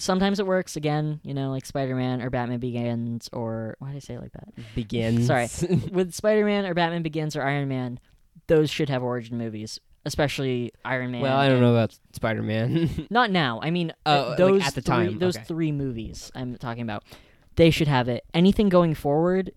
Sometimes it works. Again, you know, like Spider-Man or Batman Begins, or why did I say it like that? begins. Sorry. With Spider-Man or Batman Begins or Iron Man, those should have origin movies, especially Iron Man. well, I don't know about Spider Man. Not now. I mean, Oh, uh, like those at the three, time, those okay. three movies I'm talking about, they should have it. Anything going forward,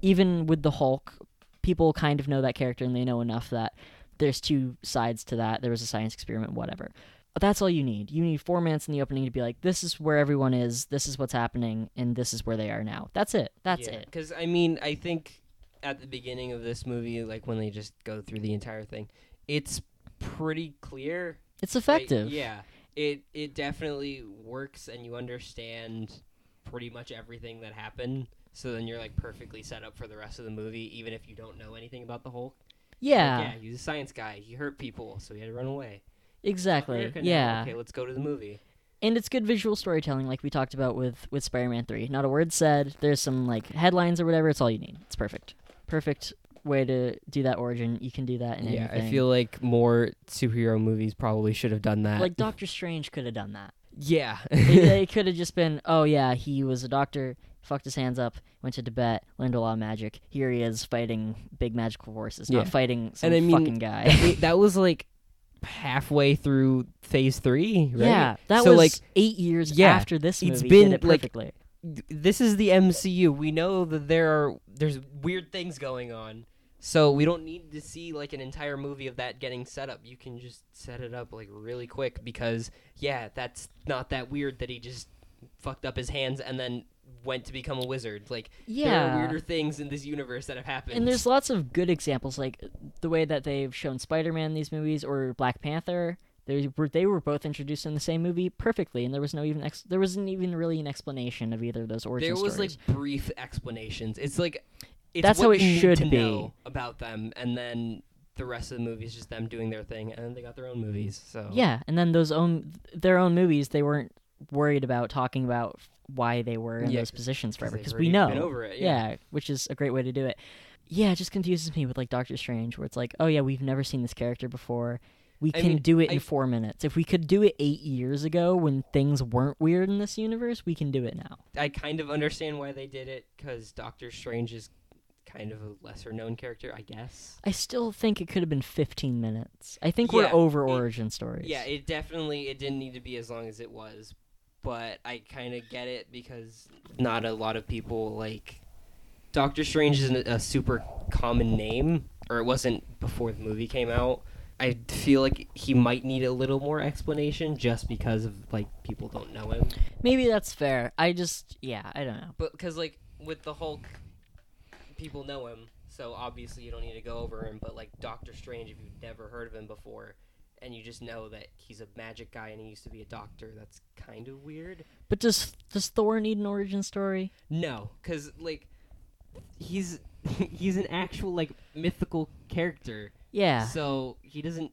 even with the Hulk, people kind of know that character and they know enough that there's two sides to that. There was a science experiment, whatever. But that's all you need. You need four minutes in the opening to be like, this is where everyone is, this is what's happening, and this is where they are now. That's it. That's it. Because I mean, I think at the beginning of this movie, like when they just go through the entire thing, it's pretty clear. It's like, effective. yeah, it it definitely works, and you understand pretty much everything that happened. So then you're like perfectly set up for the rest of the movie, even if you don't know anything about the Hulk. Like, Yeah, yeah, he's a science guy. He hurt people, so he had to run away. Exactly. Yeah. Okay, let's go to the movie. and it's good visual storytelling, like we talked about with with Spider-Man Three. Not a word said. There's some like headlines or whatever. It's all you need. It's perfect. Perfect way to do that origin. You can do that in yeah, anything. I feel like more superhero movies probably should have done that. like Doctor Strange could have done that. yeah, it, it could have just been, oh yeah, he was a doctor, fucked his hands up, went to Tibet, learned a lot of magic. Here he is fighting big magical forces, not Yeah. fighting some and I mean fucking guy. that was like halfway through Phase Three, right? Yeah, that so was like eight years yeah, after this movie it's did been, it like, perfectly. th- this is the MCU. We know that there are there's weird things going on. So we don't need to see like an entire movie of that getting set up. You can just set it up like really quick because yeah, that's not that weird that he just fucked up his hands and then went to become a wizard. Like there Yeah. are weirder things in this universe that have happened. and there's lots of good examples, like the way that they've shown Spider-Man in these movies or Black Panther. They were they were both introduced in the same movie perfectly, and there was no even ex- there wasn't even really an explanation of either of those origin there was stories. like brief explanations. It's like it's That's what how it should be. about them, and then the rest of the movie is just them doing their thing, and then they got their own movies. So Yeah, and then those own their own movies, they weren't worried about talking about why they were in Yeah, those positions forever because we know. over it, yeah. which is a great way to do it. Yeah, it just confuses me with like Doctor Strange, where it's like, oh yeah, we've never seen this character before. We I can mean, do it in I- four minutes. If we could do it eight years ago when things weren't weird in this universe, we can do it now. I kind of understand why they did it because Doctor Strange is kind of a lesser known character, I guess. I still think it could have been 15 minutes. I think Yeah, we're over it- origin stories. Yeah, it definitely it didn't need to be as long as it was, but I kind of get it because not a lot of people like Doctor Strange isn't a super common name, or it wasn't before the movie came out. I feel like he might need a little more explanation just because of like people don't know him. Maybe that's fair. I just, yeah, I don't know. But because like with the Hulk, people know him, so obviously you don't need to go over him. But like Doctor Strange, if you've never heard of him before, and you just know that he's a magic guy and he used to be a doctor, that's kind of weird. But does does Thor need an origin story? No, because like he's he's an actual like mythical character, Yeah. so he doesn't.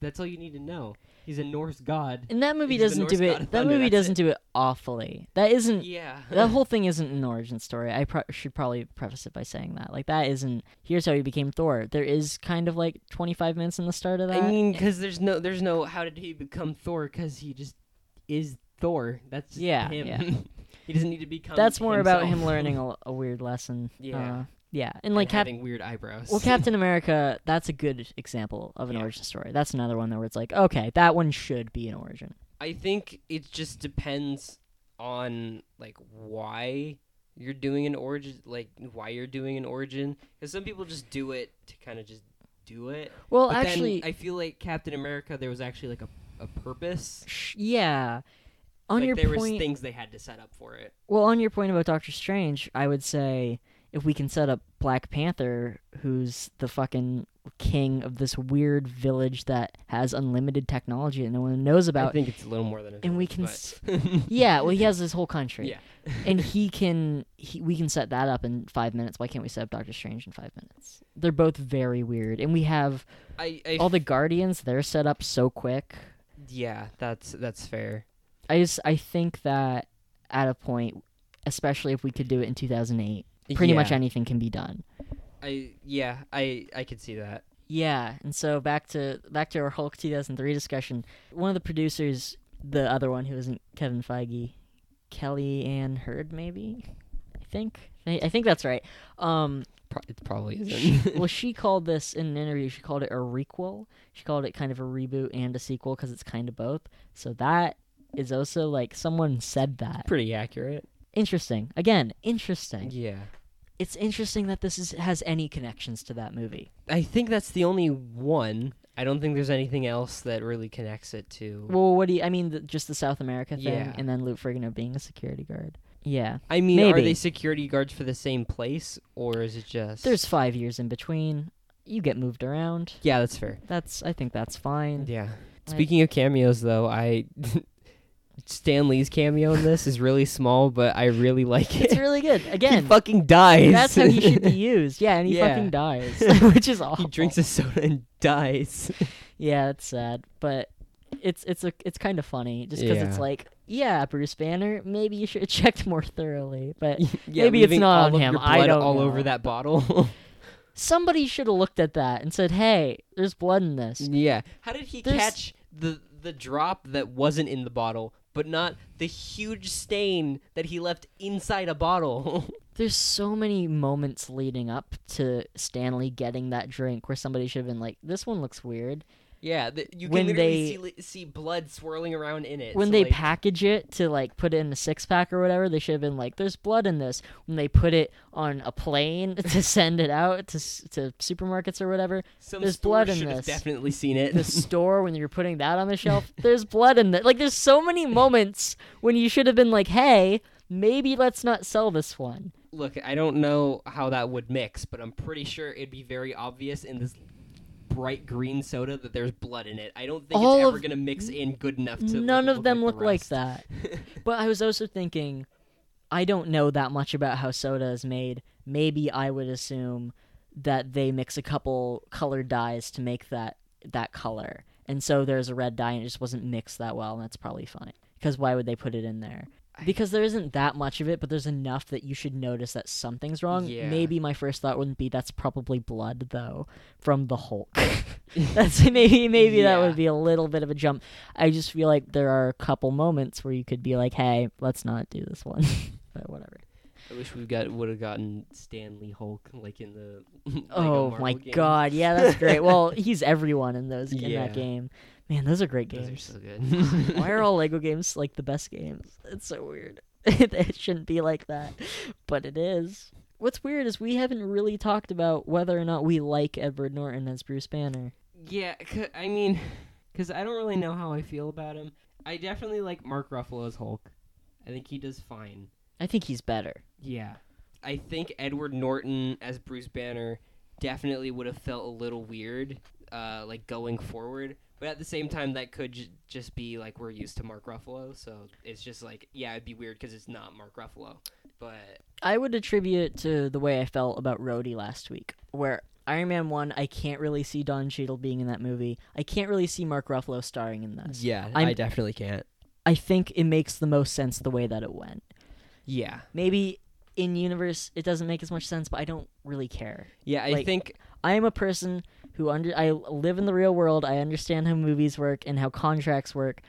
That's all you need to know. He's a Norse god. And that movie He's doesn't do it. That movie doesn't it. do it awfully. That isn't. Yeah. That whole thing isn't an origin story. I pro- should probably preface it by saying that. Like that isn't. Here's how he became Thor. There is kind of like 25 minutes in the start of that. I mean, because there's no, there's no. How did he become Thor? Because he just is Thor. That's Yeah, him. yeah. he doesn't need to become. that's more about him learning a, a weird lesson. Yeah. Uh, yeah, and and like Cap- having weird eyebrows. well, Captain America. That's a good example of an Yeah. origin story. That's another one where it's like, okay, that one should be an origin. I think it just depends on like why you're doing an origin, like why you're doing an origin. Because some people just do it to kind of just do it. Well, But actually, I feel like Captain America, there was actually like a, a purpose. sh- yeah. On like your there was things they had to set up for it. Well, on your point about Doctor Strange, I would say if we can set up Black Panther, who's the fucking king of this weird village that has unlimited technology that no one knows about. I think it's a little more than a and we can yeah, well, he has this whole country, yeah. and he can. He, we can set that up in five minutes. Why can't we set up Doctor Strange in five minutes? They're both very weird, and we have I, I all the Guardians. They're set up so quick. yeah, that's that's fair. I just I think that at a point, especially if we could do it in 2008, pretty much anything can be done. I yeah, I I could see that. Yeah, and so back to back to our Hulk 2003 discussion. One of the producers, the other one who isn't Kevin Feige, Kelly Ann Hurd, maybe. I think I, I think that's right. Um, Pro- it probably isn't. well, she called this in an interview. She called it a requel. She called it kind of a reboot and a sequel because it's kind of both. So that is also like someone said that. Pretty accurate. Interesting. Again, interesting. Yeah. It's interesting that this is has any connections to that movie. I think that's the only one. I don't think there's anything else that really connects it to. Well, what do you? I mean, the, just the South America thing, Yeah. and then Lou Ferrigno being a security guard. Yeah, I mean, are they security guards for the same place, or is it just? there's five years in between. You get moved around. Yeah, that's fair. That's I think that's fine. Yeah. Speaking of cameos, though, I Stan Lee's cameo in this is really small, but I really like it. It's really good. Again, he fucking dies. that's how he should be used. Yeah, and he Yeah. fucking dies, which is awful. he drinks a soda and dies. Yeah, it's sad, but it's it's a it's kind of funny just because it's like yeah, Bruce Banner, maybe you should have checked more thoroughly. But Yeah, maybe it's not on him. I don't all know. over that bottle. somebody should have looked at that and said, "Hey, there's blood in this." yeah. How did he There's- catch the the drop that wasn't in the bottle, but not the huge stain that he left inside a bottle? There's so many moments leading up to Stan Lee getting that drink where somebody should have been like, "This one looks weird." Yeah, the, you When can literally they- see, see blood swirling around in it. when so, they like, package it to like put it in a six pack or whatever, they should have been like, "There's blood in this." When they put it on a plane to send it out to to supermarkets or whatever, there's blood in this. definitely seen it. the store when you're putting that on the shelf, there's blood in it. Like there's so many moments when you should have been like, "Hey, maybe let's not sell this one." Look, I don't know how that would mix, but I'm pretty sure it'd be very obvious in this bright green soda that there's blood in it. I don't think All it's ever gonna mix in good enough to. None of them like look the like that. But I was also thinking, I don't know that much about how soda is made. Maybe I would assume that they mix a couple colored dyes to make that that color, and so there's a red dye and it just wasn't mixed that well, and that's probably fine. Because why would they put it in there? Because there isn't that much of it, but there's enough that you should notice that something's wrong. Yeah. Maybe my first thought wouldn't be that's probably blood though from the Hulk. that's maybe maybe that would be a little bit of a jump. I just feel like there are a couple moments where you could be like, "Hey, let's not do this one," but whatever. I wish we got would have gotten Stan Lee Hulk like in the. Lego oh Marvel my games. god, yeah, that's great. Well, he's everyone in those in Yeah. that game. Man, those are great Those are games. so good. Why are all Lego games like the best games? It's so weird. it shouldn't be like that, but it is. What's weird is we haven't really talked about whether or not we like Edward Norton as Bruce Banner. Yeah, c- I mean, because I don't really know how I feel about him. I definitely like Mark Ruffalo as Hulk. I think he does fine. I think he's better. Yeah. I think Edward Norton as Bruce Banner definitely would have felt a little weird, uh, like going forward. But at the same time, that could j- just be like we're used to Mark Ruffalo, so it's just like yeah, it'd be weird because it's not Mark Ruffalo. But I would attribute it to the way I felt about Rhodey last week, where Iron Man 1, I can't really see Don Cheadle being in that movie. I can't really see Mark Ruffalo starring in this. yeah, I'm- I definitely can't. I think it makes the most sense the way that it went. Yeah, Maybe in universe it doesn't make as much sense, but I don't really care. yeah, I Like- think I am a person who under I live in the real world. I understand how movies work and how contracts work.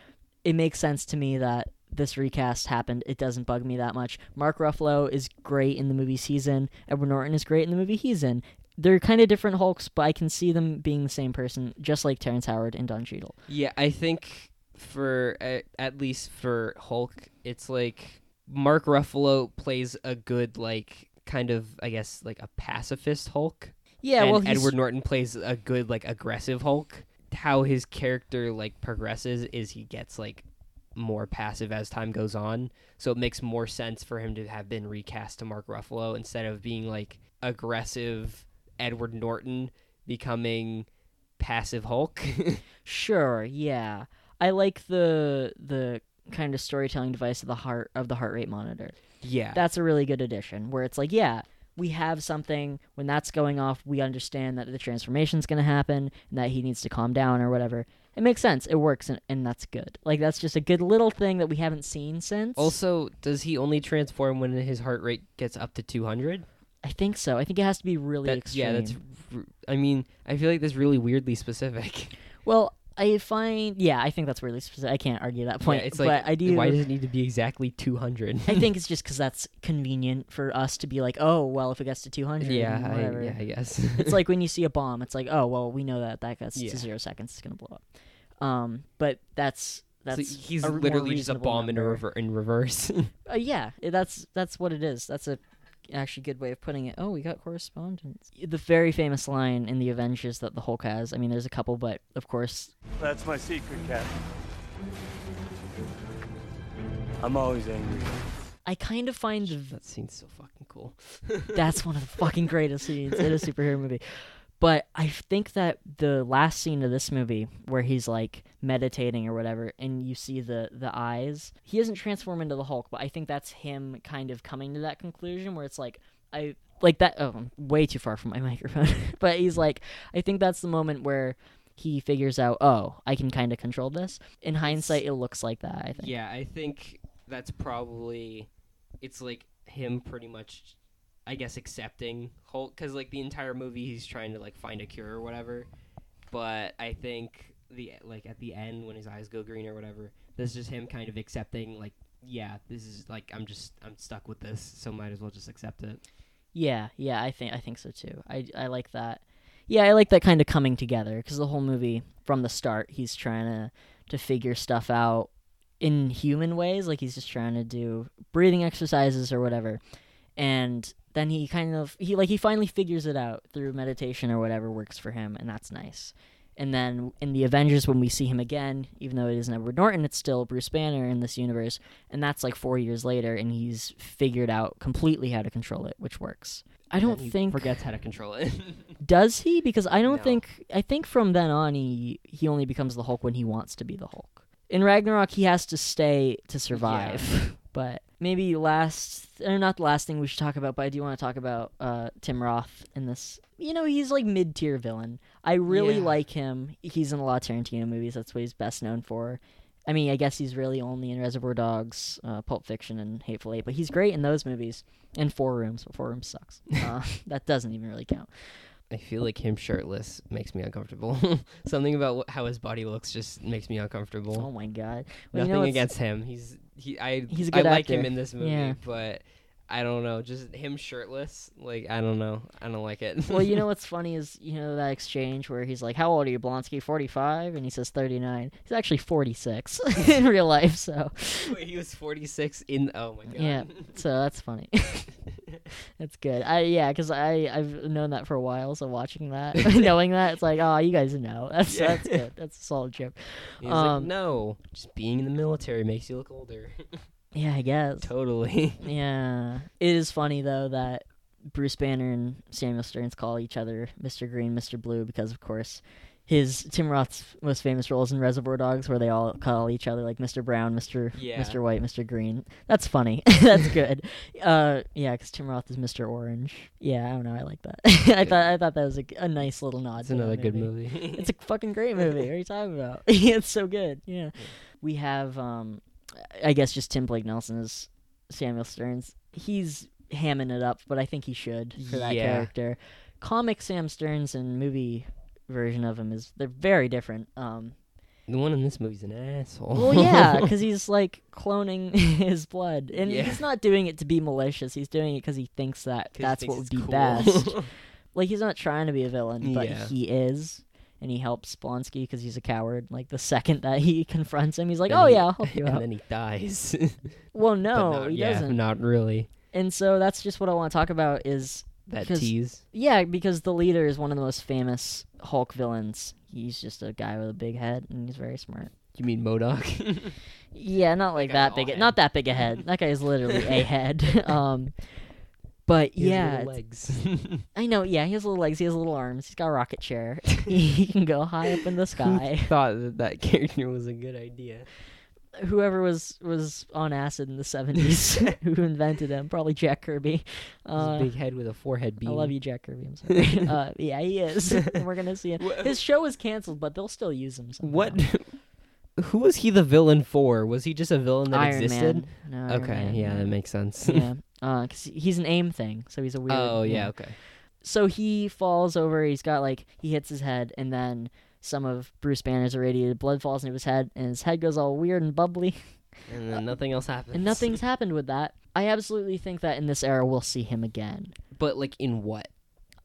It makes sense to me that this recast happened. It doesn't bug me that much. Mark Ruffalo is great in the movie he's in. Edward Norton is great in the movie he's in. They're kind of different Hulks, but I can see them being the same person, just like Terrence Howard and Don Cheadle. Yeah, I think for at least for Hulk, it's like Mark Ruffalo plays a good like kind of I guess like a pacifist Hulk. Yeah, and well, he's, Edward Norton plays a good like aggressive Hulk. How his character like progresses is he gets like more passive as time goes on. So it makes more sense for him to have been recast to Mark Ruffalo instead of being like aggressive Edward Norton becoming passive Hulk. Sure, yeah. I like the the kind of storytelling device of the heart of the heart rate monitor. yeah. That's a really good addition where it's like, yeah, we have something when that's going off, we understand that the transformation's going to happen and that he needs to calm down or whatever. It makes sense. It works and, and that's good. Like that's just a good little thing that we haven't seen since. Also, does he only transform when his heart rate gets up to 200? I think so. I think it has to be really That- extreme. yeah, that's. r- I mean, I feel like that's really weirdly specific. Well, I find yeah, I think that's really specific. I can't argue that point. yeah, it's but like I do why does it need to be exactly 200? I think it's just because that's convenient for us to be like, oh, well, if it gets to 200, yeah, I, yeah, I guess. it's like when you see a bomb, it's like, oh, well, we know that that gets Yeah. to zero seconds, it's gonna blow up. Um, but that's So that's he's a literally just a bomb in, a rever- in reverse. Uh, yeah, that's that's what it is. That's a actually good way of putting it. Oh, we got correspondence. The very famous line in the Avengers that the Hulk has. I mean, there's a couple, but of course, That's my secret, Captain. I'm always angry. I kind of find the that scene's so fucking cool. That's one of the fucking greatest scenes in a superhero movie. But I think that the last scene of this movie, where he's like meditating or whatever, and you see the the eyes, he doesn't transform into the Hulk. But I think that's him kind of coming to that conclusion where it's like I like that. Oh, I'm way too far from my microphone. but he's like, I think that's the moment where he figures out, oh, I can kind of control this. In hindsight, it looks like that. I think. Yeah, I think that's probably it's like him pretty much I guess accepting Hulk cuz like the entire movie he's trying to like find a cure or whatever. But I think the like at the end when his eyes go green or whatever, this is just him kind of accepting like yeah, this is like I'm just I'm stuck with this, so might as well just accept it. Yeah, yeah, I think I think so too. I I like that. Yeah, I like that kind of coming together because the whole movie from the start, he's trying to to figure stuff out in human ways, like he's just trying to do breathing exercises or whatever, and then he kind of he like he finally figures it out through meditation or whatever works for him, and that's nice. And then in the Avengers, when we see him again, even though it isn't Edward Norton, it's still Bruce Banner in this universe, and that's like four years later, and he's figured out completely how to control it, which works. I don't think forgets how to control it. does he? Because I don't No. think I think from then on he he only becomes the Hulk when he wants to be the Hulk. In Ragnarok, he has to stay to survive. but maybe last, or not the last thing we should talk about, but I do want to talk about uh, Tim Roth in this. You know, he's like mid tier villain. I really Yeah. like him. He's in a lot of Tarantino movies. That's what he's best known for. I mean, I guess he's really only in Reservoir Dogs, uh, Pulp Fiction, and Hateful Eight, but he's great in those movies. And Four Rooms, but Four Rooms sucks. Uh, that doesn't even really count. I feel like him shirtless makes me uncomfortable. Something about wh- how his body looks just makes me uncomfortable. Oh my god! Well, Nothing you know against him. He's he. I He's a I good like him in this movie, Yeah. but I don't know. Just him shirtless. Like I don't know. I don't like it. well, you know what's funny is you know that exchange where he's like, "How old are you, Blonsky? 45?" and he says 39. He's actually 46 in real life, so Wait, he was forty six in. Oh my god. Yeah. so that's funny. that's good. I yeah, because I I've known that for a while, so watching that, knowing that, it's like, oh, you guys know. That's Yeah. that's good. That's a solid trip. He's like, Um, no, just being in the military makes you look older. Yeah, I guess. totally. Yeah. It is funny though that Bruce Banner and Samuel Sterns call each other Mr. Green, Mr. Blue because of course his Tim Roth's most famous roles in Reservoir Dogs where they all call each other like Mr. Brown, Mr. Yeah. Mr. White, Mr. Green. That's funny. That's good. Uh yeah, cuz Tim Roth is Mr. Orange. Yeah, I don't know. I like that. I thought I thought that was a, a nice little nod. It's to another good movie. it's a fucking great movie. What are you talking about? it's so good. Yeah. We have um I guess just Tim Blake Nelson as Samuel Sterns. He's hamming it up, but I think he should for that Yeah. character. Comic Sam Sterns and movie version of him is they're very different. Um the one in this movie's an asshole. well yeah, cuz he's like cloning his blood and Yeah. he's not doing it to be malicious. He's doing it cuz he thinks that that's thinks what would be cool. best. like he's not trying to be a villain, but Yeah. he is, and he helps Blonsky because he's a coward. Like the second that he confronts him, he's like, "Oh he- yeah, I'll help you and out." then he dies. well, no, not- he yeah, doesn't. Not really. And so that's just what I want to talk about. Is That Because- tease. yeah, because the leader is one of the most famous Hulk villains. He's just a guy with a big head, and he's very smart. You mean MODOK? Yeah, not like guy's that big, head. not that big a head. That guy is literally a head. Um, but He has yeah, little legs. I know. Yeah, he has little legs. He has little arms. He's got a rocket chair. he can go high up in the sky. Who thought that that character was a good idea? Whoever was was on acid in the seventies, who invented him, probably Jack Kirby. Uh, big head with a forehead beam. I love you, Jack Kirby. I'm sorry. uh, yeah, he is. We're gonna see him. His show is canceled, but they'll still use him. Somehow. What? Who was he the villain for? Was he just a villain that Iron existed? No, Okay, Man, yeah, that makes sense. yeah. Uh, 'cause he's an AIM thing, so he's a weird. oh yeah, okay. so he falls over. He's got like he hits his head, and then some of Bruce Banner's irradiated blood falls into his head, and his head goes all weird and bubbly, And then nothing else happens. and nothing's happened with that. I absolutely think that in this era we'll see him again. But like in what?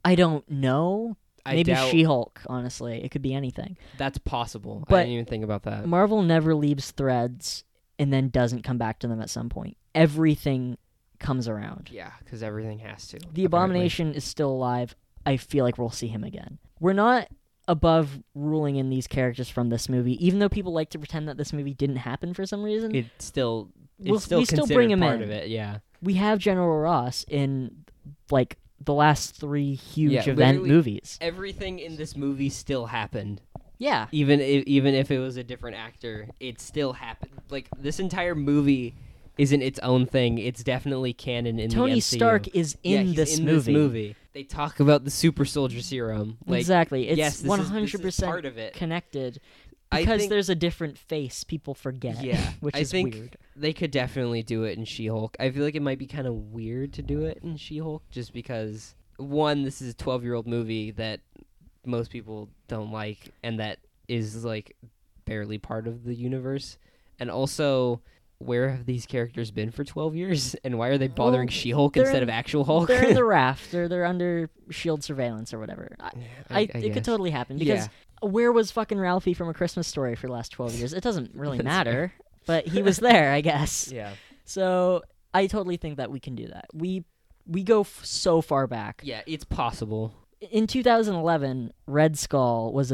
I don't know. I Maybe doubt She-Hulk. Honestly, it could be anything. that's possible. I didn't even think about that. Marvel never leaves threads and then doesn't come back to them at some point. Everything comes around. yeah, because everything has to. The apparently. Abomination is still alive. I feel like we'll see him again. We're not above ruling in these characters from this movie, even though people like to pretend that this movie didn't happen for some reason. It still. It's We'll- still we still bring him part in. of it. Yeah. we have General Ross in like the last three huge Yeah, event movies. Everything in this movie still happened. Yeah. even if, even if it was a different actor, it still happened. Like this entire movie isn't its own thing. It's definitely canon in Tony the MCU. Tony stark is in, he's this, in movie. this movie. They talk about the super soldier serum. Like, exactly. It's yes, one is- this is hundred percent part of it. connected because think- there's a different face people forget. Yeah, which I is think weird. they could definitely do it in She-Hulk. I feel like it might be kind of weird to do it in She-Hulk, just because one, this is a twelve-year-old movie that most people don't like, and that is like barely part of the universe, and also. Where have these characters been for 12 years? And why are they bothering Well, She-Hulk instead in- of actual Hulk? They're in the raft. They're they're under shield surveillance or whatever. I, I, it guess. could totally happen because where was fucking Ralphie from A Christmas Story for the last twelve years? It doesn't really matter, but he was there, I guess. Yeah. So I totally think that we can do that. We we go f- so far back. Yeah, it's possible. In 2011, Red Skull was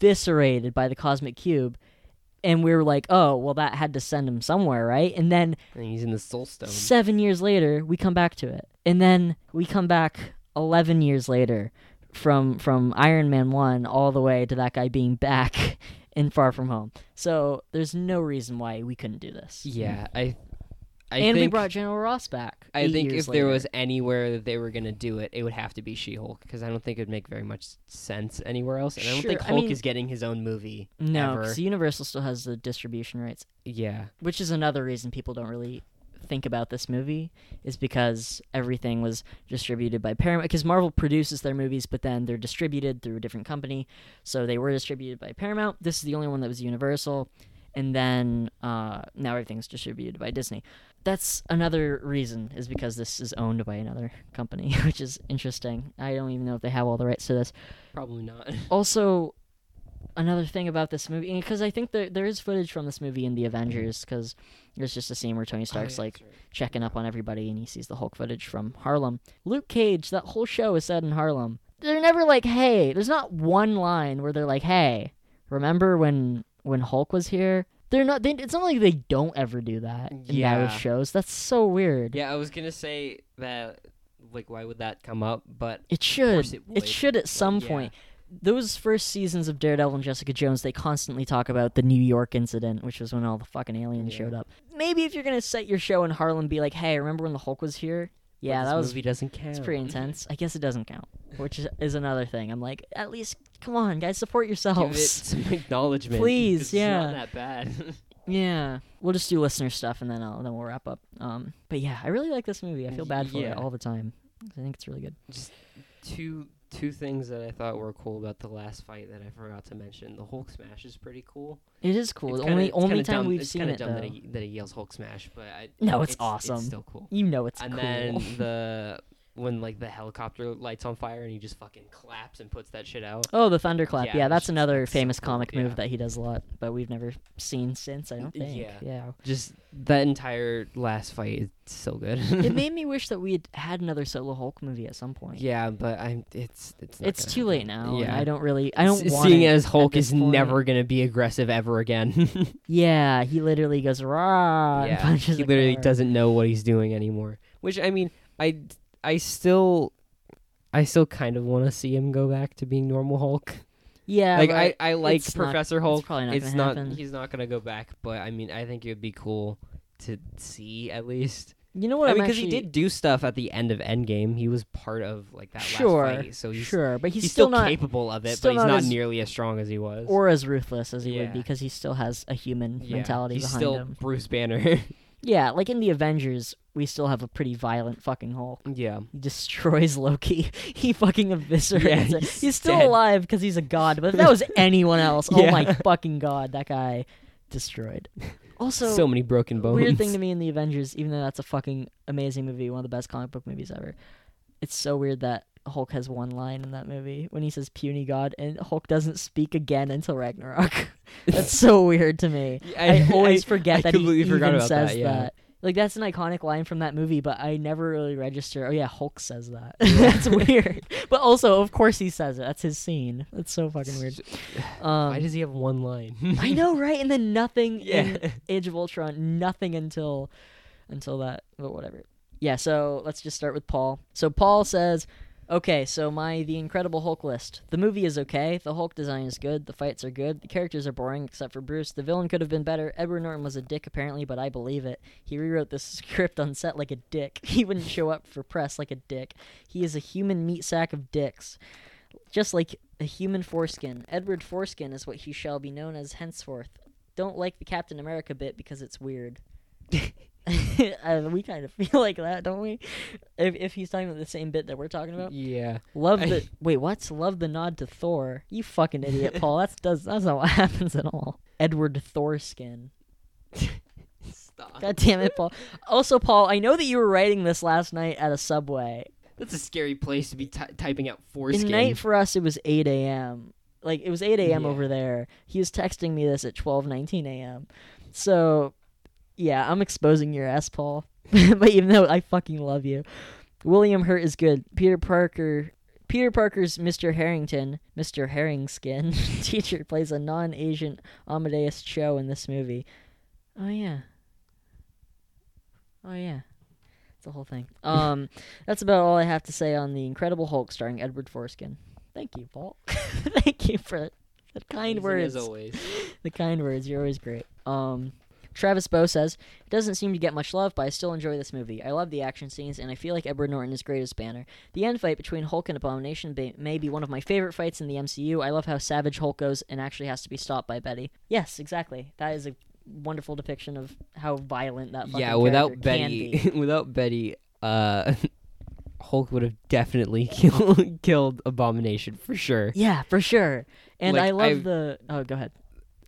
eviscerated by the Cosmic Cube, and we were like, "Oh, well, that had to send him somewhere, right?" And then And he's in the Soul Stone. seven years later, we come back to it, and then we come back 11 years later from from Iron Man one all the way to that guy being back in Far From Home. So there's no reason why we couldn't do this. Yeah, I. I and we brought General Ross back. I think if years there was anywhere that they were gonna do it, it would have to be She-Hulk because I don't think it would make very much sense anywhere else, and I don't Sure, think I Hulk mean- is getting his own movie. no, because Universal still has the distribution rights, Yeah, which is another reason people don't really think about this movie is because everything was distributed by Paramount because Marvel produces their movies but then they're distributed through a different company. So they were distributed by Paramount. This is the only one that was Universal. And then uh, now everything's distributed by Disney that's another reason is because this is owned by another company which is interesting I don't even know if they have all the rights to this probably not. also another thing about this movie because I think there there is footage from this movie in the Avengers because there's just a scene where Tony oh, Stark's like checking up on everybody and he sees the Hulk footage from Harlem. Luke Cage, that whole show is set in Harlem. They're never like, hey, there's not one line where they're like, hey, remember when when Hulk was here? They're not. They, it's not like they don't ever do that in Yeah. those shows. That's so weird. Yeah, I was gonna say that. Like, why would that come up? But It should. it would, should at some point. Those first seasons of Daredevil and Jessica Jones, they constantly talk about the New York incident, which was when all the fucking aliens Yeah. showed up. Maybe if you're gonna set your show in Harlem, be like, "Hey, remember when the Hulk was here?" Yeah, that was movie doesn't count. it's pretty intense. I guess it doesn't count, which is, is another thing. I'm like, at least come on, guys, support Give it yourselves. some acknowledgement, Please, 'cause yeah. It's not that bad. Yeah, we'll just do listener stuff and then I'll, then we'll wrap up. Um, but yeah, I really like this movie. I feel bad for Yeah. it all the time. I think it's really good. Just two two things that I thought were cool about the last fight that I forgot to mention. The Hulk smash is pretty cool. It is cool. It's The kinda- only it's only time dumb, we've it's seen it dumb though. that he, that he yells Hulk smash, but I, No, it's awesome. It's still cool. You know it's cool. and cool. then the when like the helicopter lights on fire and he just fucking claps and puts that shit out. Oh, the thunderclap. Yeah, Yeah, that's another that's so famous cool, comic move yeah. that he does a lot, but we've never seen since. I don't think. Yeah. Yeah. Just that entire last fight is so good. it made me wish that we had had another solo Hulk movie at some point. yeah, but I'm it's it's not It's too happen. late now. Yeah. I don't really. I don't S- want seeing as Hulk is point. never gonna be aggressive ever again. Yeah, he literally goes rah. yeah, he literally car. doesn't know what he's doing anymore. Which I mean, I I still I still kind of want to see him go back to being normal Hulk. Yeah, like I, I like it's not- Professor it's Hulk. probably not it's not he's not gonna go back, but I mean I think it would be cool to see at least. You know what? I I'm mean, because actually, he did do stuff at the end of Endgame. He was part of like that Sure, last fight, so he's sure, but he's, he's, still, still, not capable of it, but he's not as- nearly as strong as he was. or as ruthless as he would Yeah. be because he still has a human Yeah, mentality he's behind still him. Bruce Banner. Yeah, like in the Avengers, we still have a pretty violent fucking Hulk. yeah, He destroys Loki. He fucking eviscerates Yeah, it. he's He's still dead. alive because he's a god. But if that was anyone else, oh my fucking god, that guy destroyed. Also, so many broken bones. weird thing to me in the Avengers, even though that's a fucking amazing movie, one of the best comic book movies ever. It's so weird that Hulk has one line in that movie when he says "puny god" and Hulk doesn't speak again until Ragnarok. that's so weird to me. I, always forget I that he even says that, yeah. Like that's an iconic line from that movie, but I never really register. Oh yeah, Hulk says that. that's weird. But also, of course, he says it. That's his scene. That's so fucking weird. Um, Why does he have one line? I know, right? And then nothing Yeah. in Age of Ultron. Nothing until until that. But whatever. Yeah. So let's just start with Paul. So Paul says, Okay, so my The Incredible Hulk list. The movie is okay. The Hulk design is good. The fights are good. The characters are boring except for Bruce. The villain could have been better. Edward Norton was a dick apparently, but I believe it. He rewrote the script on set like a dick. He wouldn't show up for press like a dick. He is a human meat sack of dicks. Just like a human foreskin. Edward Foreskin is what he shall be known as henceforth. Don't like the Captain America bit because it's weird. uh, we kind of feel like that, don't we? If if he's talking about the same bit that we're talking about. Yeah. Love the wait, What's Love the nod to Thor. You fucking idiot, Paul. That's does that's not what happens at all. Edward Thorskin. Stop. God damn it, Paul. Also, Paul, I know that you were writing this last night at a subway. That's a scary place to be ty typing out In foreskin. night for us, it was eight a.m. Like it was eight a.m. Yeah. over there. He was texting me this at twelve nineteen a.m. So, yeah, I'm exposing your ass, Paul. but even though I fucking love you, William Hurt is good. Peter Parker. Peter Parker's Mr. Harrington, Mr. Herringskin, teacher, plays a non-Asian Amadeus Cho in this movie. Oh yeah. Oh yeah. It's the whole thing. Um, that's about all I have to say on the Incredible Hulk starring Edward Forskin. Thank you, Paul. Thank you for the kind Amazing words. As always. The kind words. You're always great. Um, Travis Bow says, It doesn't seem to get much love, but I still enjoy this movie. I love the action scenes, and I feel like Edward Norton is great as Banner. The end fight between Hulk and Abomination may be one of my favorite fights in the MCU. I love how savage Hulk goes and actually has to be stopped by Betty. Yes, exactly. That is a wonderful depiction of how violent that fucking yeah, without Betty, be. without Betty, uh, Hulk would have definitely killed killed Abomination for sure. Yeah, for sure. And Like, I love I- the. Oh, go ahead.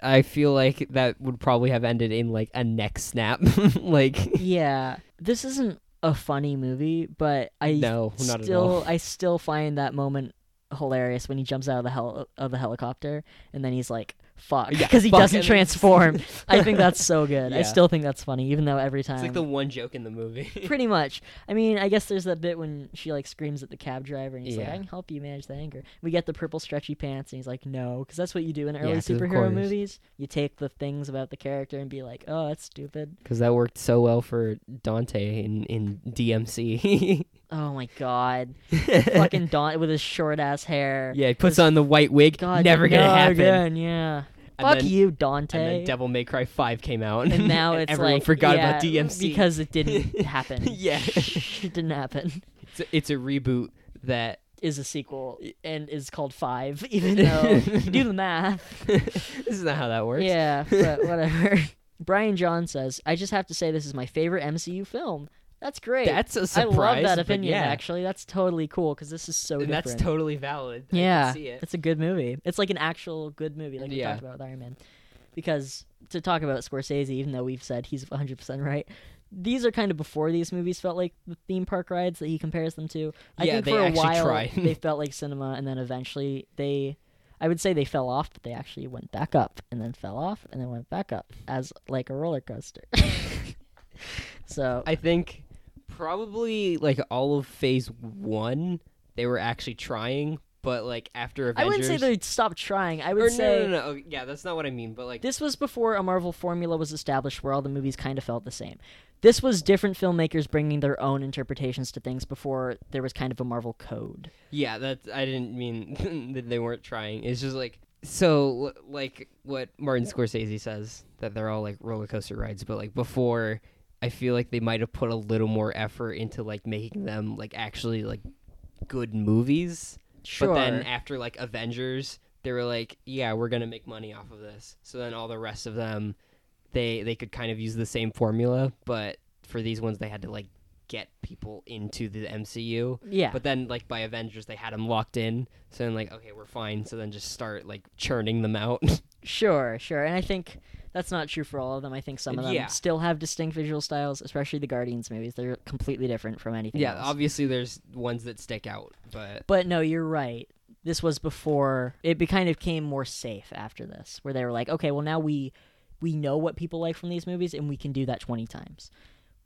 I feel like that would probably have ended in like a neck snap. like Yeah, this isn't a funny movie, but I No, not at still all. I still find that moment hilarious when he jumps out of the hel- of the helicopter and then he's like fuck Yeah, because he fuck, doesn't and transform. I think that's so good. I still think that's funny even though every time it's like the one joke in the movie. pretty much. I mean, I guess there's that bit when she like screams at the cab driver and he's like, "I can help you manage the anger." We get the purple stretchy pants and he's like, "No," because that's what you do in early Yeah, 'cause superhero movies. You take the things about the character and be like, "Oh, that's stupid." Because that worked so well for Dante in in DMC. Oh my god. Fucking Don with his short ass hair. yeah, he puts on the white wig. God, Never gonna no, happen. Again, yeah. And Fuck then- you, Dante. And then Devil May Cry Five came out, And now it's everyone like forgot yeah, about DMC because it didn't happen. Yeah. it didn't happen. it's a, it's a reboot that Is a sequel and is called Five, even though you do the math. this is not how that works. Yeah, but whatever. Brian John says, "I just have to say this is my favorite MCU film." That's great. That's a I love that opinion. yeah. Actually, that's totally cool because this is so And different. that's totally valid. I Yeah, can see it. it's a good movie. It's like an actual good movie, like we talked about with Iron Man. Because to talk about Scorsese, even though we've said he's 100 percent right, these are kind of before these movies felt like the theme park rides that he compares them to. I Yeah, think they for a actually while try. they felt like cinema, and then eventually they, I would say they fell off, but they actually went back up, and then fell off, and then went back up as like a roller coaster. so I think probably like all of Phase One, they were actually trying, but like after Avengers, I wouldn't say they stopped trying. I would or say no, no, no, no. oh, Yeah, that's not what I mean. But like, This was before a Marvel formula was established where all the movies kind of felt the same. This was different filmmakers bringing their own interpretations to things before there was kind of a Marvel code. yeah, that I didn't mean that they weren't trying. It's just like so, like what Martin Scorsese says that they're all like roller coaster rides, but like before. I feel like they might have put a little more effort into like making them like actually like good movies. Sure. But then after like Avengers, they were like, yeah, we're gonna make money off of this. So then all the rest of them, they they could kind of use the same formula, but for these ones they had to like get people into the MCU. yeah. But then like by Avengers they had them locked in. So then like okay, we're fine. So then just start like churning them out. sure, sure. And I think that's not true for all of them. I think some of them Yeah. still have distinct visual styles, especially the Guardians movies. They're completely different from anything yeah, else. obviously there's ones that stick out, but But no, you're right. This was before it be, kind of came more safe after this, where they were like, okay, well now we we know what people like from these movies, and we can do that twenty times.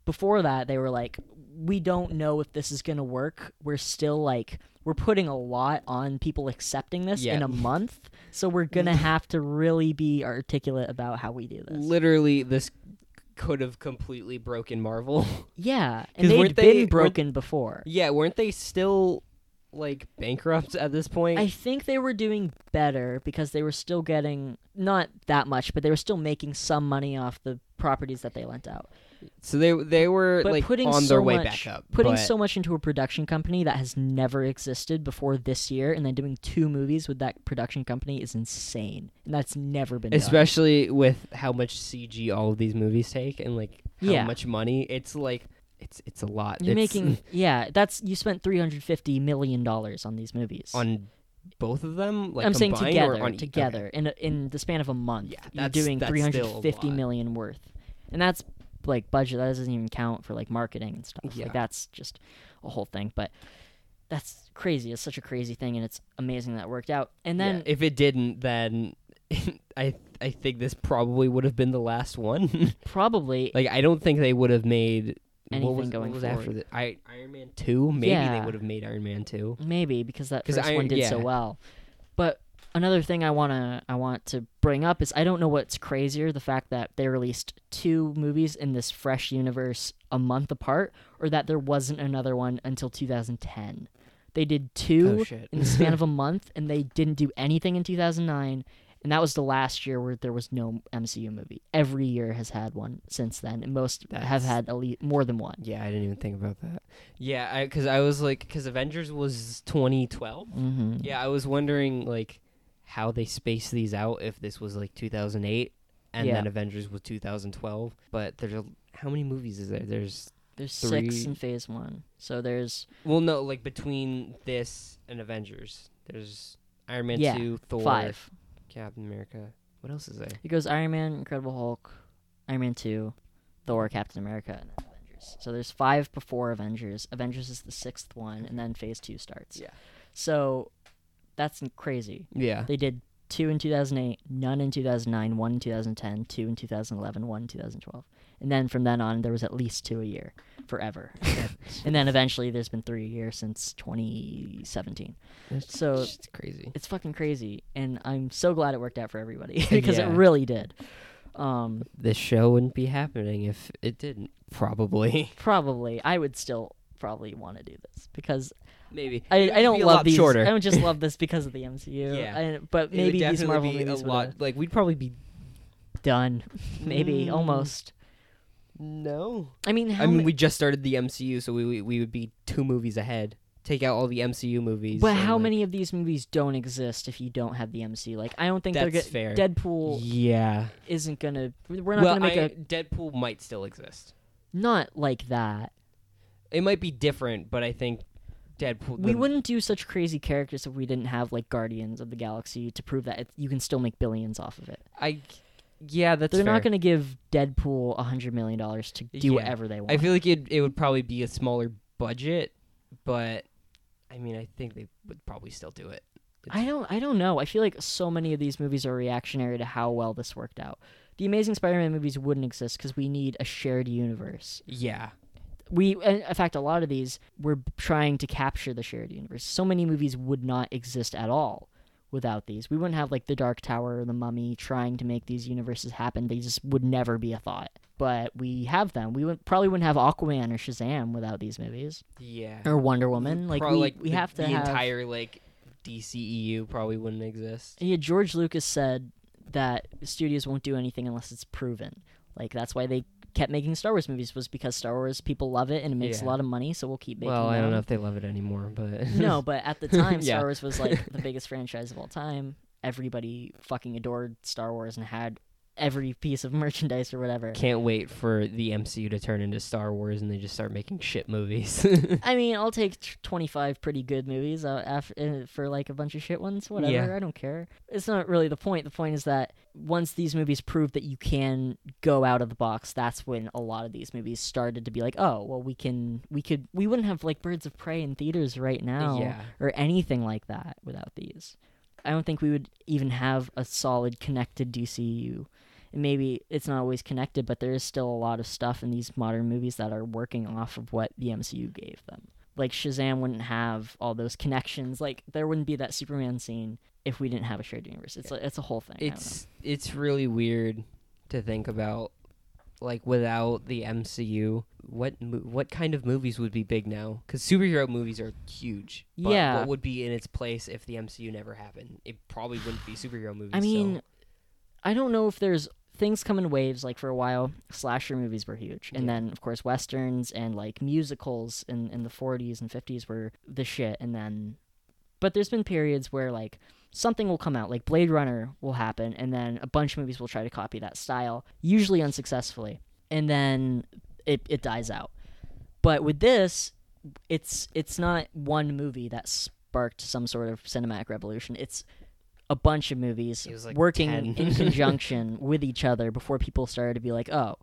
Before that, they were like, we don't know if this is gonna work. We're still like, we're putting a lot on people accepting this Yeah. in a month, so we're gonna have to really be articulate about how we do this. literally this could have completely broken Marvel. yeah, and they'd been they- weren't- broken before. Yeah, weren't they still like bankrupt at this point? I think they were doing better because they were still getting not that much, but they were still making some money off the properties that they lent out. So they they were But like putting on so their way much, back up. putting but so much into a production company that has never existed before this year, and then doing two movies with that production company is insane, and that's never been done. especially with how much CG all of these movies take and like how Yeah. much money, it's like it's it's a lot. You're It's making yeah, that's you spent three hundred fifty million dollars on these movies. on both of them. Like I'm saying together, or on together in a, in the span of a month. Yeah, you're doing that's three still hundred a fifty lot. million worth, and that's like budget. That doesn't even count for like marketing and stuff. Yeah. Like that's just a whole thing. But that's crazy. It's such a crazy thing, and it's amazing that it worked out. And Yeah, then if it didn't, then I I think this probably would have been the last one. probably like I don't think they would have made Anything what was, going what was after forward. the I, Iron Man two. Maybe Yeah. they would have made Iron Man two. maybe because that first I- one did so well. But another thing I wanna I want to bring up is I don't know what's crazier the fact that they released two movies in this fresh universe a month apart, or that there wasn't another one until 2010. They did two Oh, in the span of a month, and they didn't do anything in 2009. And that was the last year where there was no MCU movie. Every year has had one since then, and most have had at least more than one. Yeah, I didn't even think about that. Yeah, because I, was like, because Avengers was 2012. Mm-hmm. Yeah, I was wondering like how they spaced these out if this was like 2008 and Yeah. then Avengers was 2012. But there's a how many movies is there? There's There's six in Phase One, so there's well, no, like between this and Avengers, there's Iron Man Yeah, 2, Thor, five. Captain America. What else is there? It goes Iron Man, Incredible Hulk, Iron Man 2, Thor, Captain America, and then Avengers. So there's five before Avengers. Avengers is the sixth one, and then Phase 2 starts. Yeah. So that's crazy. Yeah. They did two in 2008, none in 2009, one in 2010, two in 2011, one in 2012. And then from then on, there was at least two a year forever. and then eventually, there's been three a year since 2017. It's So- it's crazy. It's fucking crazy, and I'm so glad it worked out for everybody because Yeah. it really did. Um, This show wouldn't be happening if it didn't. Probably. probably I would still probably want to do this because Maybe. I, I don't love these. shorter. I don't just love this because of the MCU. Yeah. I- but maybe these Marvel be movies a lot. Like we'd probably be done. Maybe Mm. almost. no. I mean, how I mean, ma- we just started the MCU, so we, we we would be two movies ahead. Take out all the MCU movies. but how like- many of these movies don't exist if you don't have the MCU? Like, I don't think they're That's fair. Deadpool Yeah. isn't gonna. We're not well, gonna make I- a Deadpool might still exist. not like that. It might be different, but I think Deadpool. We the- wouldn't do such crazy characters if we didn't have like Guardians of the Galaxy to prove that it, you can still make billions off of it. I. Yeah, that's. They're fair. not going to give Deadpool a hundred million dollars to do Yeah. whatever they want. I feel like it it would probably be a smaller budget, but I mean, I think they would probably still do it. I don't. I don't know. I feel like so many of these movies are reactionary to how well this worked out. The Amazing Spider-Man movies wouldn't exist because we need a shared universe. Yeah. We, in fact, a lot of these we're trying to capture the shared universe. So many movies would not exist at all without these. We wouldn't have like the Dark Tower or the Mummy trying to make these universes happen. They just would never be a thought. But we have them. We would probably wouldn't have Aquaman or Shazam without these movies Yeah. or Wonder Woman. Like Probably, we, like we the, have to the have entire like DCEU probably wouldn't exist. Yeah, George Lucas said that studios won't do anything unless it's proven. Like that's why they kept making Star Wars movies was because Star Wars people love it and it makes a lot of money, so we'll keep making. Well, I don't know if they love it anymore, but no, but at the time, Yeah. Star Wars was like the biggest franchise of all time. Everybody fucking adored Star Wars and had every piece of merchandise or whatever. can't wait for the MCU to turn into Star Wars and they just start making shit movies. I mean, I'll take t- 25 pretty good movies uh, after, uh, for like a bunch of shit ones, whatever. Yeah. I don't care. It's not really the point. The point is that once these movies prove that you can go out of the box, that's when a lot of these movies started to be like, oh, well, we can, we could, we wouldn't have like Birds of Prey in theaters right now Yeah. or anything like that without these. I don't think we would even have a solid connected DCU. And maybe it's not always connected, but there is still a lot of stuff in these modern movies that are working off of what the MCU gave them. Like Shazam wouldn't have all those connections. Like there wouldn't be that Superman scene if we didn't have a shared universe. It's a, it's a whole thing. I don't know. it's it's really weird to think about like without the MCU, what mo- what kind of movies would be big now? Because superhero movies are huge. But Yeah. What would be in its place if the MCU never happened? It probably wouldn't be superhero movies. I mean, so- I don't know if there's things come in waves. Like for a while, slasher movies were huge, and Yeah. then of course westerns and like musicals in in the 40s and 50s were the shit. And then, but there's been periods where like something will come out, like Blade Runner will happen, and then a bunch of movies will try to copy that style, usually unsuccessfully, and then it it dies out. But with this, it's it's not one movie that sparked some sort of cinematic revolution. It's a bunch of movies like working in conjunction with each other before people started to be like, "Oh,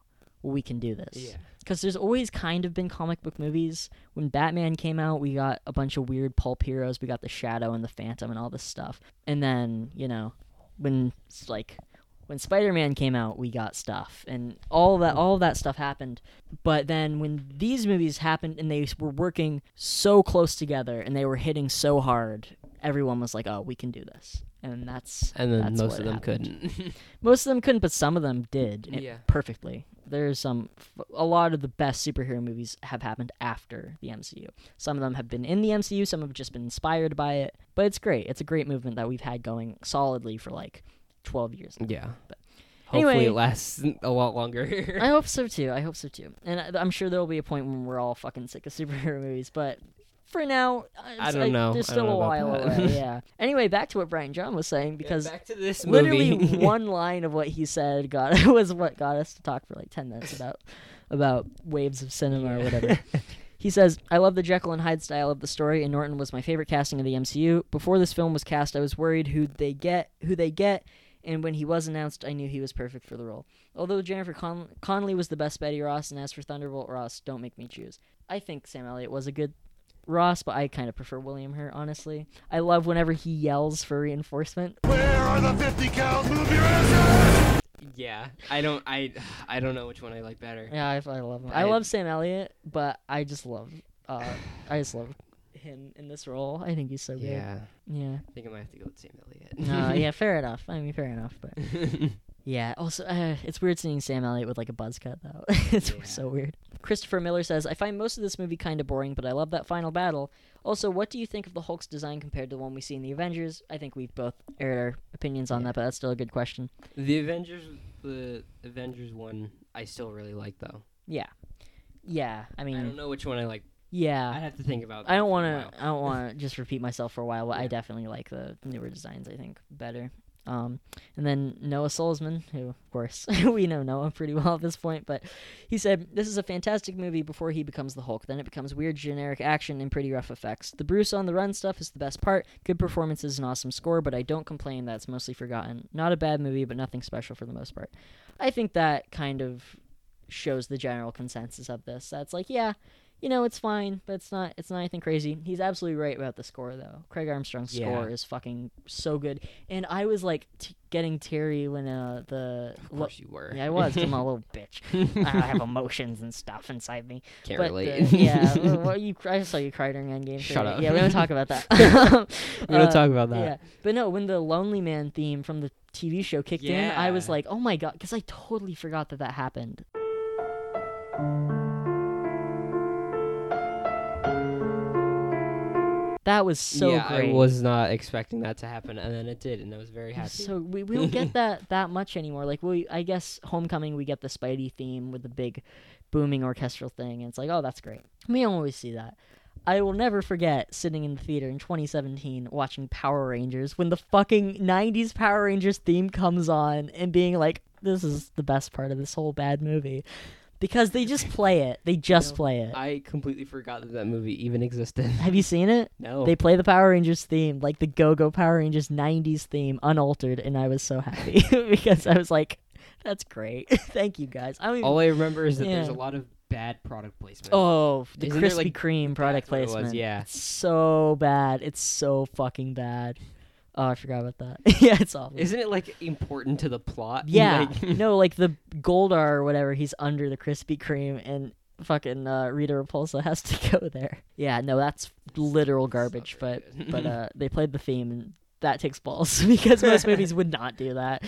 we can do this." yeah. Because there's always kind of been comic book movies. When Batman came out, we got a bunch of weird pulp heroes. We got the Shadow and the Phantom and all this stuff. And then you know, when like when Spider-Man came out, we got stuff, and all that all that stuff happened. But then when these movies happened and they were working so close together and they were hitting so hard, everyone was like, "Oh, we can do this." And that's And then that's most what of them happened. couldn't. Most of them couldn't, but some of them did eh, Yeah. perfectly. There's some, a lot of the best superhero movies have happened after the MCU. Some of them have been in the MCU, some have just been inspired by it. But it's great. It's a great movement that we've had going solidly for like 12 years. yeah. But- Hopefully Anyway- it lasts a lot longer. I hope so too. I hope so too. And I, I'm sure there'll be a point when we're all fucking sick of superhero movies. But for now, I don't know. There's still don't a know while away. Yeah. Anyway, back to what Brian John was saying because back to this literally movie. one line of what he said got was what got us to talk for like 10 minutes about about waves of cinema or whatever he says i love the jekyll and hyde style of the story and norton was my favorite casting of the mcu before this film was cast i was worried who they get who they get and when he was announced i knew he was perfect for the role although jennifer Con- connelly was the best betty ross and as for thunderbolt ross don't make me choose i think sam elliott was a good ross but i kind of prefer william hurt honestly i love whenever he yells for reinforcement Where are the 50 cal? Move your ass! yeah. I don't I I don't know which one I like better. Yeah, I, I love him. I, I- love Sam Elliott, but I just love, uh, I just love him in this role. I think he's so good. Yeah. Yeah. I think I might have to go with Sam Elliott. No, yeah, fair enough. I mean, fair enough. But yeah, also, uh, it's weird seeing Sam Elliott with like a buzz cut though. it's Yeah. so weird. Christopher Miller says, "I find most of this movie kind of boring, but I love that final battle. Also, what do you think of the Hulk's design compared to the one we see in the Avengers? I think we've both aired our opinions on Yeah. that, but that's still a good question. the Avengers the Avengers one I still really like though. Yeah, yeah. I mean, I don't know which one I like. yeah. I'd have to think about. I don't want to. I don't want to just repeat myself for a while, but I definitely like the newer designs. I think better. Um, and then Noah Solzman, who of course we know Noah pretty well at this point, but he said this is a fantastic movie before he becomes the Hulk. Then it becomes weird, generic action and pretty rough effects. The Bruce on the run stuff is the best part. Good performances and awesome score, but I don't complain that it's mostly forgotten. Not a bad movie, but nothing special for the most part. I think that kind of shows the general consensus of this. That's like, yeah, you know, it's fine, but it's not it's not anything crazy. He's absolutely right about the score though. Craig Armstrong's Yeah. score is fucking so good. And I was like t- getting teary when uh the Of course you were. yeah, I was. I'm a little bitch. I have emotions and stuff inside me. Can't but relate. uh, yeah, well, you. I saw you cry during Endgame. Shut yeah, up. Yeah, we don't talk about that. we don't Uh, talk about that. yeah, but no, when the Lonely Man theme from the TV show kicked in, I was like, oh my god, because I totally forgot that that happened. That was so yeah, great. I was not expecting that to happen, and then it did, and I was very happy. So we, we don't get that that much anymore. Like we, I guess Homecoming we get the Spidey theme with the big booming orchestral thing, and it's like, oh, that's great. We don't always see that. I will never forget sitting in the theater in 2017 watching Power Rangers when the fucking 90s Power Rangers theme comes on and being like, this is the best part of this whole bad movie. Because they just play it. They just No, play it. I completely forgot that that movie even existed. Have you seen it? no. They play the Power Rangers theme, like the Go Go Power Rangers 90s theme, unaltered, and I was so happy because I was like, that's great. Thank you guys. I. All I remember is that there's a lot of bad product placement. oh, the Isn't Krispy like, Kreme product it was, placement. yeah. It's so bad. It's so fucking bad. Oh, I forgot about that. yeah, it's awful. Isn't it like important to the plot? yeah. Like- no, like the Goldar or whatever, he's under the Krispy Kreme and fucking uh, Rita Repulsa has to go there. Yeah, no, that's literal garbage, very but but uh, they played the theme and that takes balls because most movies would not do that.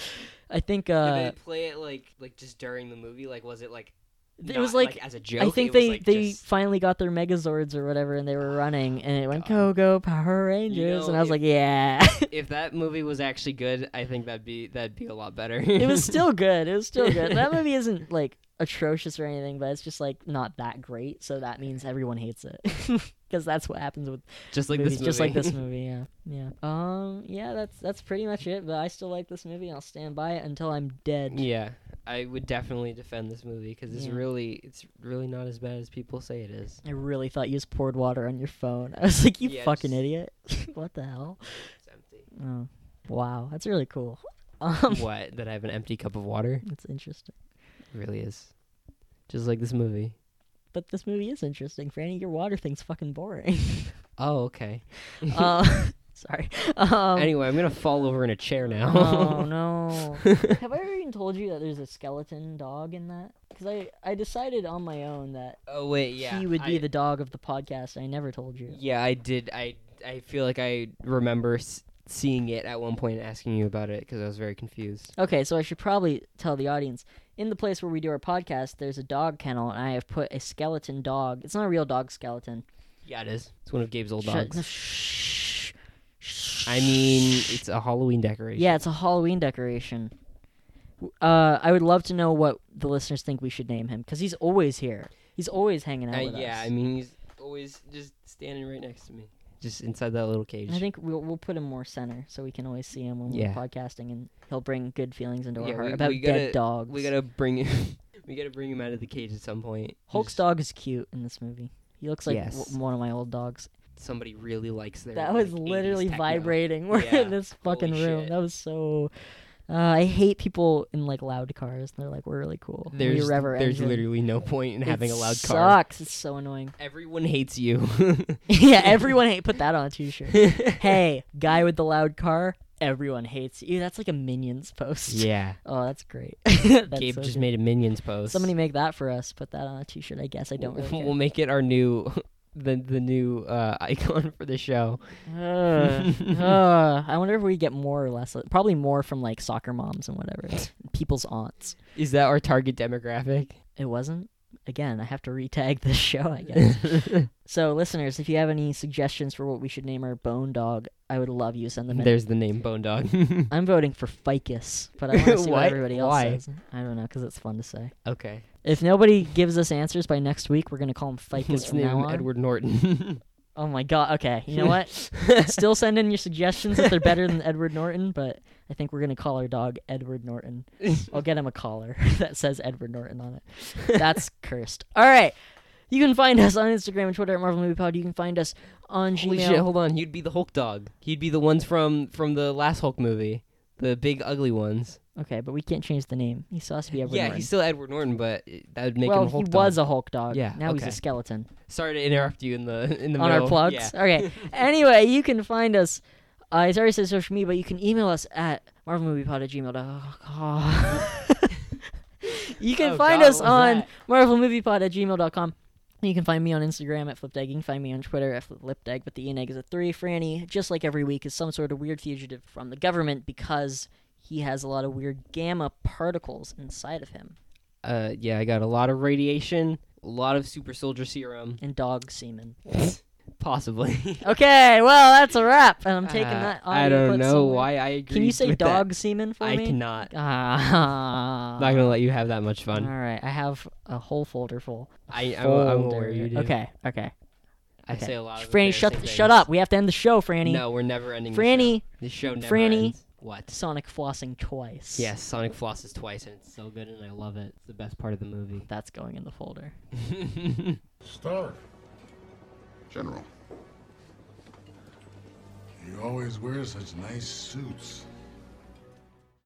I think Did uh, they play it like like just during the movie? Like was it like it not, was like, as a joke? I think they like, they just- finally got their Megazords or whatever, and they were oh running, and it went go go Power Rangers, know, and I was if- like, yeah. if that movie was actually good, I think that'd be that'd be a lot better. it was still good. It was still good. That movie isn't like atrocious or anything, but it's just like not that great. So that means everyone hates it because that's what happens with just like movies, this movie. just like this movie. Yeah, yeah. Um, yeah. That's that's pretty much it. But I still like this movie. I'll stand by it until I'm dead. yeah, I would definitely defend this movie because it's Yeah. really it's really not as bad as people say it is. I really thought you just poured water on your phone. I was like, you Yeah, fucking just- idiot. what the hell? It's empty. Oh, wow. That's really cool. Um, what? That I have an empty cup of water? That's interesting. It really is. Just like this movie. But this movie is interesting, Franny. Your water thing's fucking boring. Oh, okay. uh, sorry. Um, anyway, I'm gonna fall over in a chair now. oh no. Have I ever even told you that there's a skeleton dog in that? Because I, I decided on my own that oh wait, yeah. he would be I- the dog of the podcast. I never told you. Yeah, I did. I I feel like I remember s- seeing it at one point and asking you about it because I was very confused. Okay, so I should probably tell the audience in the place where we do our podcast, there's a dog kennel, and I have put a skeleton dog. It's not a real dog skeleton. Yeah, it is. It's one of Gabe's old Shut- dogs. no, shh. I mean, it's a Halloween decoration. Yeah, it's a Halloween decoration. W- Uh, I would love to know what the listeners think we should name him because he's always here. He's always hanging out Uh, with yeah, us. I mean, he's always just standing right next to me, just inside that little cage. I think we'll we'll put him more center so we can always see him when Yeah. we're podcasting, and he'll bring good feelings into our heart we- about we dead gotta- dogs. we gotta bring him. we gotta bring him out of the cage at some point. Hulk's Just- dog is cute in this movie. He looks like Yes. w- one of my old dogs. Somebody really likes their. that was like, literally vibrating. We're Yeah, in this fucking holy room. shit. That was so. Uh, I hate people in like loud cars. They're like, we're really cool. There's there's engine. literally no point in It having a loud car. Sucks. It's so annoying. Everyone hates you. yeah, everyone hate. Put that on a t-shirt. hey, guy with the loud car. Everyone hates you. That's like a Minions post. yeah. Oh, that's great. That's Gabe so just good. made a minions post. Somebody make that for us. Put that on a t-shirt. I guess I don't really we'll make it our new the the new uh, icon for the show. Ugh. Ugh. I wonder if we get more or less. Probably more from like soccer moms and whatever. People's aunts. Is that our target demographic? It wasn't. Again, I have to retag this show. I guess. so, listeners, if you have any suggestions for what we should name our bone dog, I would love you. Send them in. There's the name Bone Dog. I'm voting for Ficus, but I want to see what everybody else Why? says. I don't know because it's fun to say. okay. If nobody gives us answers by next week, we're gonna call him Ficus Let's from name now him on. Edward Norton. Oh my god. Okay, you know what? Still send in your suggestions if they're better than Edward Norton, but I think we're gonna call our dog Edward Norton. I'll get him a collar that says Edward Norton on it. That's cursed. All right. You can find us on Instagram and Twitter at Marvel Movie Pod. You can find us on Holy Gmail. shit! Hold on. He'd be the Hulk dog. He'd be the ones from from the last Hulk movie, the big ugly ones. Okay, but we can't change the name. He still has to be Edward yeah, Norton. he's still Edward Norton, but that would make well, him a Hulk he was a Hulk dog. Yeah, Now he's a skeleton. Sorry to interrupt you in the in the on middle. our plugs. Yeah. Okay. anyway, you can find us. Uh, it's already said social media, but you can email us at marvelmoviepod at gmail.com. you can Oh, find God, us on that? marvelmoviepod at gmail.com. You can find me on Instagram at FlipDeg. You can find me on Twitter at FlipDeg, but the E-Neg is a 3. Franny, just like every week, is some sort of weird fugitive from the government because he has a lot of weird gamma particles inside of him Uh, yeah, I got a lot of radiation, a lot of super soldier serum, and dog semen. possibly. Okay, well, that's a wrap. And I'm taking Uh, that I don't know somewhere. why I agree. Can you say with that. dog semen for I me? I cannot. Ah. not gonna let you have that much fun. All right, I have a whole folder full. I I'm, I'm aware Folder. you do. Okay, okay. I okay. say a lot. Of Franny, shut embarrassing shut up. We have to end the show, Franny. No, we're never ending. Franny, the show. The show never Franny. ends. What? Sonic flossing twice. Yes, Sonic flosses twice, and it's so good, and I love it. It's the best part of the movie. That's going in the folder. Star. General. You always wear such nice suits.